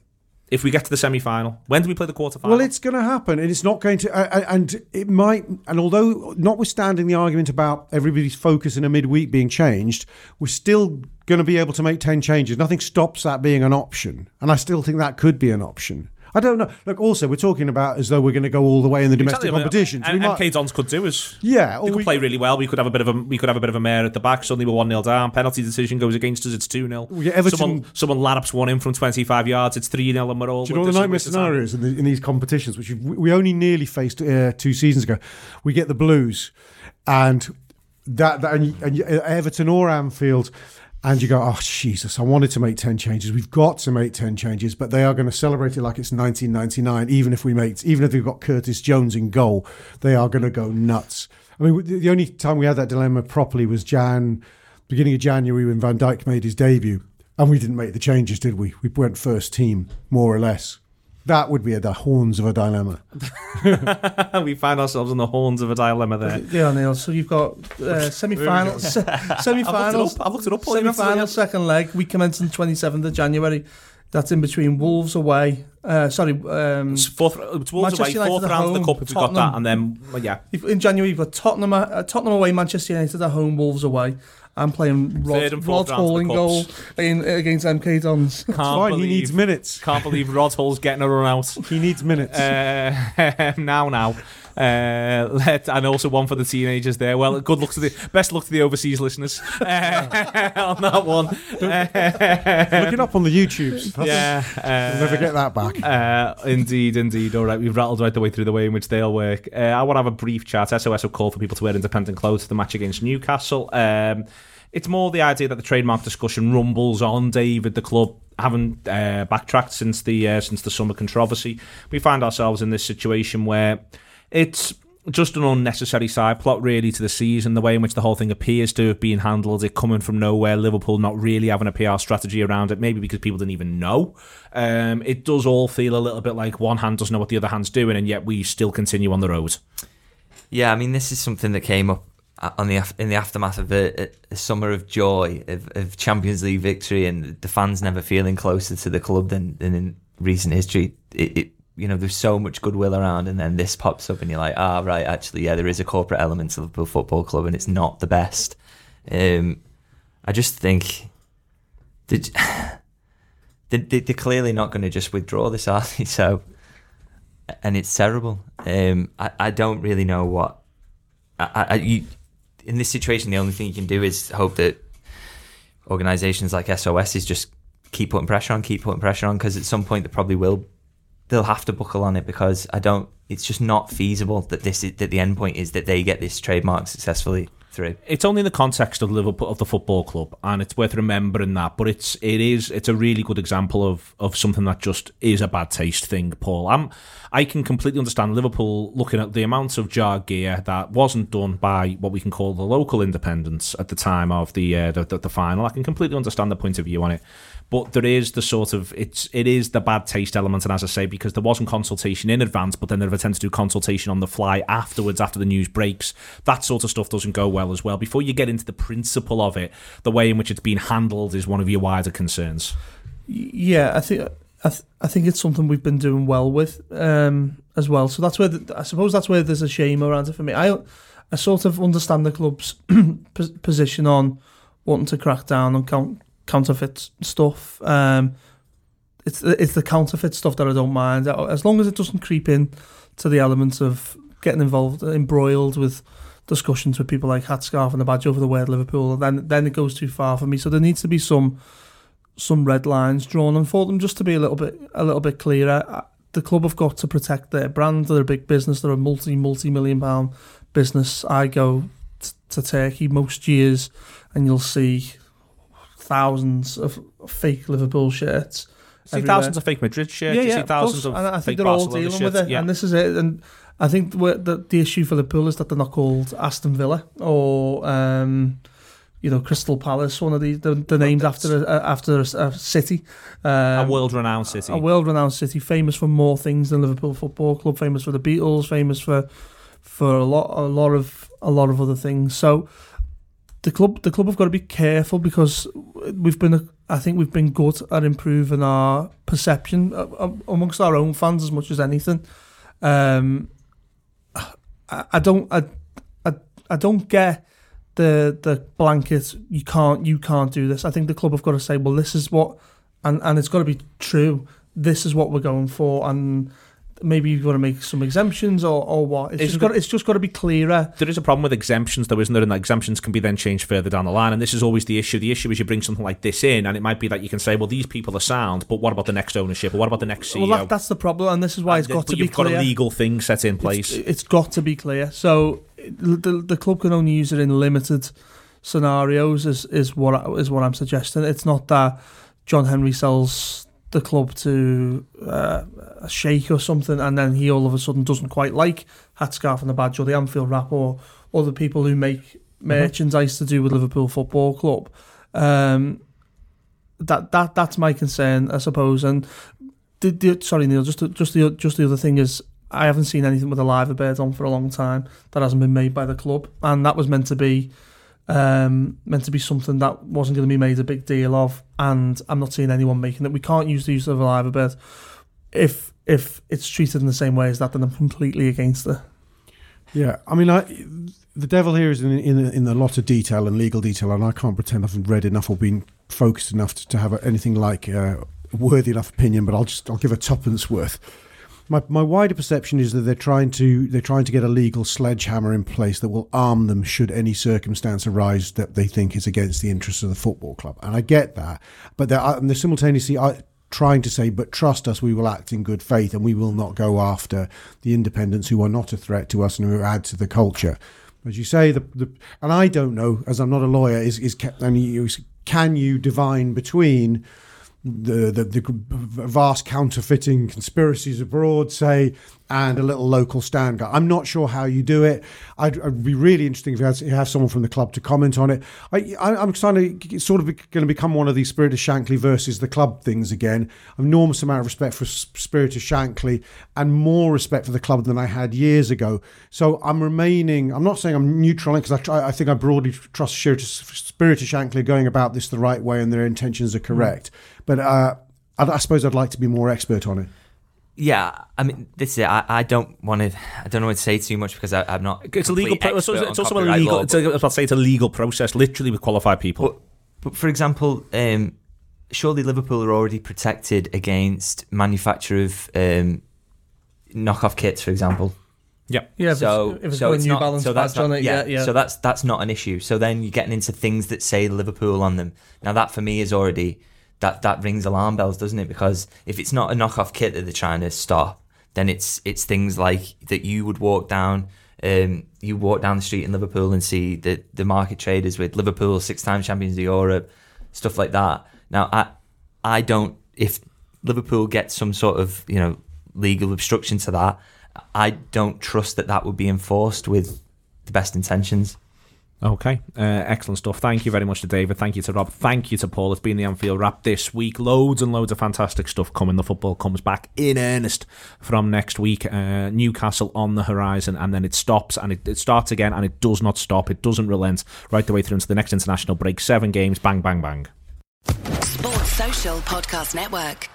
If we get to the semi final? When do we play the quarter final? Well, it's going to happen, and it's not going to. Uh, and it might. And although, notwithstanding the argument about everybody's focus in a midweek being changed, we're still going to be able to make ten changes. Nothing stops that being an option, and I still think that could be an option. I don't know. Look, also we're talking about as though we're going to go all the way in the domestic exactly. competition. So and, might... and Dons could do is yeah, we could we... play really well. We could have a bit of a we could have a bit of a mare at the back. Suddenly we're one 0 down. Penalty decision goes against us. It's two 0 yeah, Everton... Someone someone laps one in from twenty five yards. It's three 0 and we're all. Do you know the nightmare scenarios in, the, in, these competitions, which we only nearly faced uh, two seasons ago? We get the Blues, and that, that and, and Everton or Anfield and you go, oh, Jesus, I wanted to make 10 changes. We've got to make 10 changes, but they are going to celebrate it like it's 1999. Even if we make, even if we've got Curtis Jones in goal, they are going to go nuts. I mean, the only time we had that dilemma properly was Jan, beginning of January when Van Dijk made his debut. And we didn't make the changes, did we? We went first team, more or less. That would be the horns of a dilemma. we find ourselves in the horns of a dilemma there. Yeah, Neil. So you've got uh, semi-final, se- semi-finals. I've looked it up. Semi-final, second leg. We commence on twenty seventh of January. That's in between Wolves away. Uh, sorry, um, it's fourth. It's Wolves Manchester away. Fourth round of the cup. If we got that, and then well, yeah. In January, you've got Tottenham. Uh, Tottenham away, Manchester United at home, Wolves away, I'm playing Rod, Rod Hull in goal in, against MK Dons. That's fine. Believe, he needs minutes. Can't believe Rod Hull's getting a run out. He needs minutes. Uh, now, now. Uh, let, and also one for the teenagers there. Well, good luck to the best luck to the overseas listeners uh, on that one. Look it up on the YouTubes. That's, yeah, uh, never get that back. Uh, indeed, indeed. All right, we've rattled right the way through the way in which they'll work. Uh, I want to have a brief chat. SOS will call for people to wear independent clothes for the match against Newcastle. Um, it's more the idea that the trademark discussion rumbles on. David, the club haven't uh, backtracked since the uh, since the summer controversy. We find ourselves in this situation where it's just an unnecessary side plot, really, to the season. The way in which the whole thing appears to have been handled, it coming from nowhere, Liverpool not really having a PR strategy around it, maybe because people didn't even know. Um, it does all feel a little bit like one hand doesn't know what the other hand's doing, and yet we still continue on the road. Yeah, I mean, this is something that came up on the in the aftermath of a, a summer of joy of, of, Champions League victory and the fans never feeling closer to the club than, than in recent history. It, it, you know there's so much goodwill around, and then this pops up, and you're like, ah, right, actually, yeah, there is a corporate element to Liverpool Football Club, and it's not the best. Um, I just think that they, they're clearly not going to just withdraw this, are they? So, and it's terrible. Um, I, I don't really know what I, I, you, in this situation, the only thing you can do is hope that organisations like SOS is just keep putting pressure on, keep putting pressure on, because at some point they probably will. They'll have to buckle on it because I don't. It's just not feasible that this is, that the end point is that they get this trademark successfully through. It's only in the context of Liverpool of the football club, and it's worth remembering that. But it's it is it's a really good example of of something that just is a bad taste thing, Paul. I'm I can completely understand Liverpool looking at the amount of jar gear that wasn't done by what we can call the local independents at the time of the uh, the, the, the final. I can completely understand the point of view on it. But there is the sort of it's it is the bad taste element and as i say because there wasn't consultation in advance but then they've attempted to do consultation on the fly afterwards after the news breaks. That sort of stuff doesn't go well as well. Before you get into the principle of it the way in which it's been handled is one of your wider concerns. Yeah i think I, th- I think it's something we've been doing well with um, as well. So that's where the, I suppose that's where there's a shame around it for me. I I sort of understand the club's position on wanting to crack down on count, counterfeit stuff. Um, it's it's the counterfeit stuff that I don't mind as long as it doesn't creep in to the elements of getting involved, embroiled with discussions with people like Hatscarf and the badge over the word Liverpool. Then then it goes too far for me. So there needs to be some some red lines drawn, and for them just to be a little bit a little bit clearer. Uh, the club have got to protect their brand. They're a big business. They're a multi multi million pound business. I go t- to Turkey most years, and you'll see thousands of fake Liverpool shirts. See everywhere. thousands of fake Madrid shirts. Yeah, yeah. see thousands of, and I think they're all dealing shirts. with it, yeah. and this is it. And I think the the issue for Liverpool is that they're not called Aston Villa or. Um, you know, Crystal Palace, one of the they're, they're named after a, after a, a city, um, a world-renowned city, a world-renowned city, famous for more things than Liverpool Football Club, famous for the Beatles, famous for for a lot, a lot of a lot of other things. So the club, the club have got to be careful because we've been, I think we've been good at improving our perception amongst our own fans as much as anything. Um, I, I don't, I, I, I don't get the the blanket you can't you can't do this. I think the club have got to say, well, this is what, and and it's got to be true. This is what we're going for, and maybe you've got to make some exemptions or, or what. It's just, got, it's just got to be clearer. There is a problem with exemptions, though, isn't there? And that exemptions can be then changed further down the line. And this is always the issue. The issue is you bring something like this in, and it might be that you can say, well, these people are sound, but what about the next ownership? Or what about the next CEO? Well, that, that's the problem, and this is why it's got to be clear. You've got a legal thing set in place. It's, it's got to be clear. So the, the club can only use it in limited scenarios, is, is, what, is what I'm suggesting. It's not that John Henry sells the club to uh, a sheikh or something, and then he all of a sudden doesn't quite like Hatscarf and the badge or the Anfield wrap or other people who make mm-hmm. merchandise mm-hmm. to do with Liverpool Football Club. Um, that that that's my concern, I suppose. And the, the, sorry, Neil, just just the just the other thing is I haven't seen anything with a liver bird on for a long time that hasn't been made by the club, and that was meant to be um, meant to be something that wasn't going to be made a big deal of, and I'm not seeing anyone making it. We can't use the use of a liver bird if if it's treated in the same way as that, then I'm completely against it. Yeah, I mean, I, the devil here is in in, in a lot of detail and legal detail, and I can't pretend I've read enough or been focused enough to, to have anything like a worthy enough opinion. But I'll just I'll give a tuppence worth. My, my wider perception is that they're trying to they're trying to get a legal sledgehammer in place that will arm them should any circumstance arise that they think is against the interests of the football club. And I get that, but they're, they're simultaneously uh, trying to say, but trust us, we will act in good faith and we will not go after the independents who are not a threat to us and who add to the culture. As you say, the, the and I don't know, as I'm not a lawyer, is is can you divine between the, the, the vast counterfeiting conspiracies abroad, say, and a little local stand guy. I'm not sure how you do it. I'd, I'd be really interesting if you, had, you have someone from the club to comment on it. I, am kind of sort of going to become one of these Spirit of Shankly versus the club things again. Enormous amount of respect for Spirit of Shankly and more respect for the club than I had years ago. So I'm remaining. I'm not saying I'm neutral because I, I, think I broadly trust Spirit of Shankly going about this the right way and their intentions are correct. Mm. But uh, I, I suppose I'd like to be more expert on it. Yeah, I mean, this is it. I, I don't want to. I don't know what to say too much because I, am not. It's a legal. Pro- it's also, it's also a legal. Law, it's a, I'll say it's a legal process, literally with qualified people. But, but for example, um, surely Liverpool are already protected against manufacture of um, knockoff kits, for example. Yeah, yeah. So, if it's, so it's New not, Balance so that's not, it, yeah, yeah, So that's that's not an issue. So then you're getting into things that say Liverpool on them. Now that for me is already that that rings alarm bells, doesn't it? Because if it's not a knockoff kit that they're trying to stop, then it's it's things like that you would walk down. Um, you walk down the street in Liverpool and see the the market traders with Liverpool six time champions of Europe, stuff like that. Now I I don't if Liverpool gets some sort of you know legal obstruction to that, I don't trust that that would be enforced with the best intentions. Okay, uh, excellent stuff. Thank you very much to David. Thank you to Rob. Thank you to Paul. It's been the Anfield Wrap this week. Loads and loads of fantastic stuff coming. The football comes back in earnest from next week. Uh, Newcastle on the horizon, and then it stops and it, it starts again, and it does not stop. It doesn't relent right the way through into the next international break. Seven games, bang, bang, bang. Sports Social Podcast Network.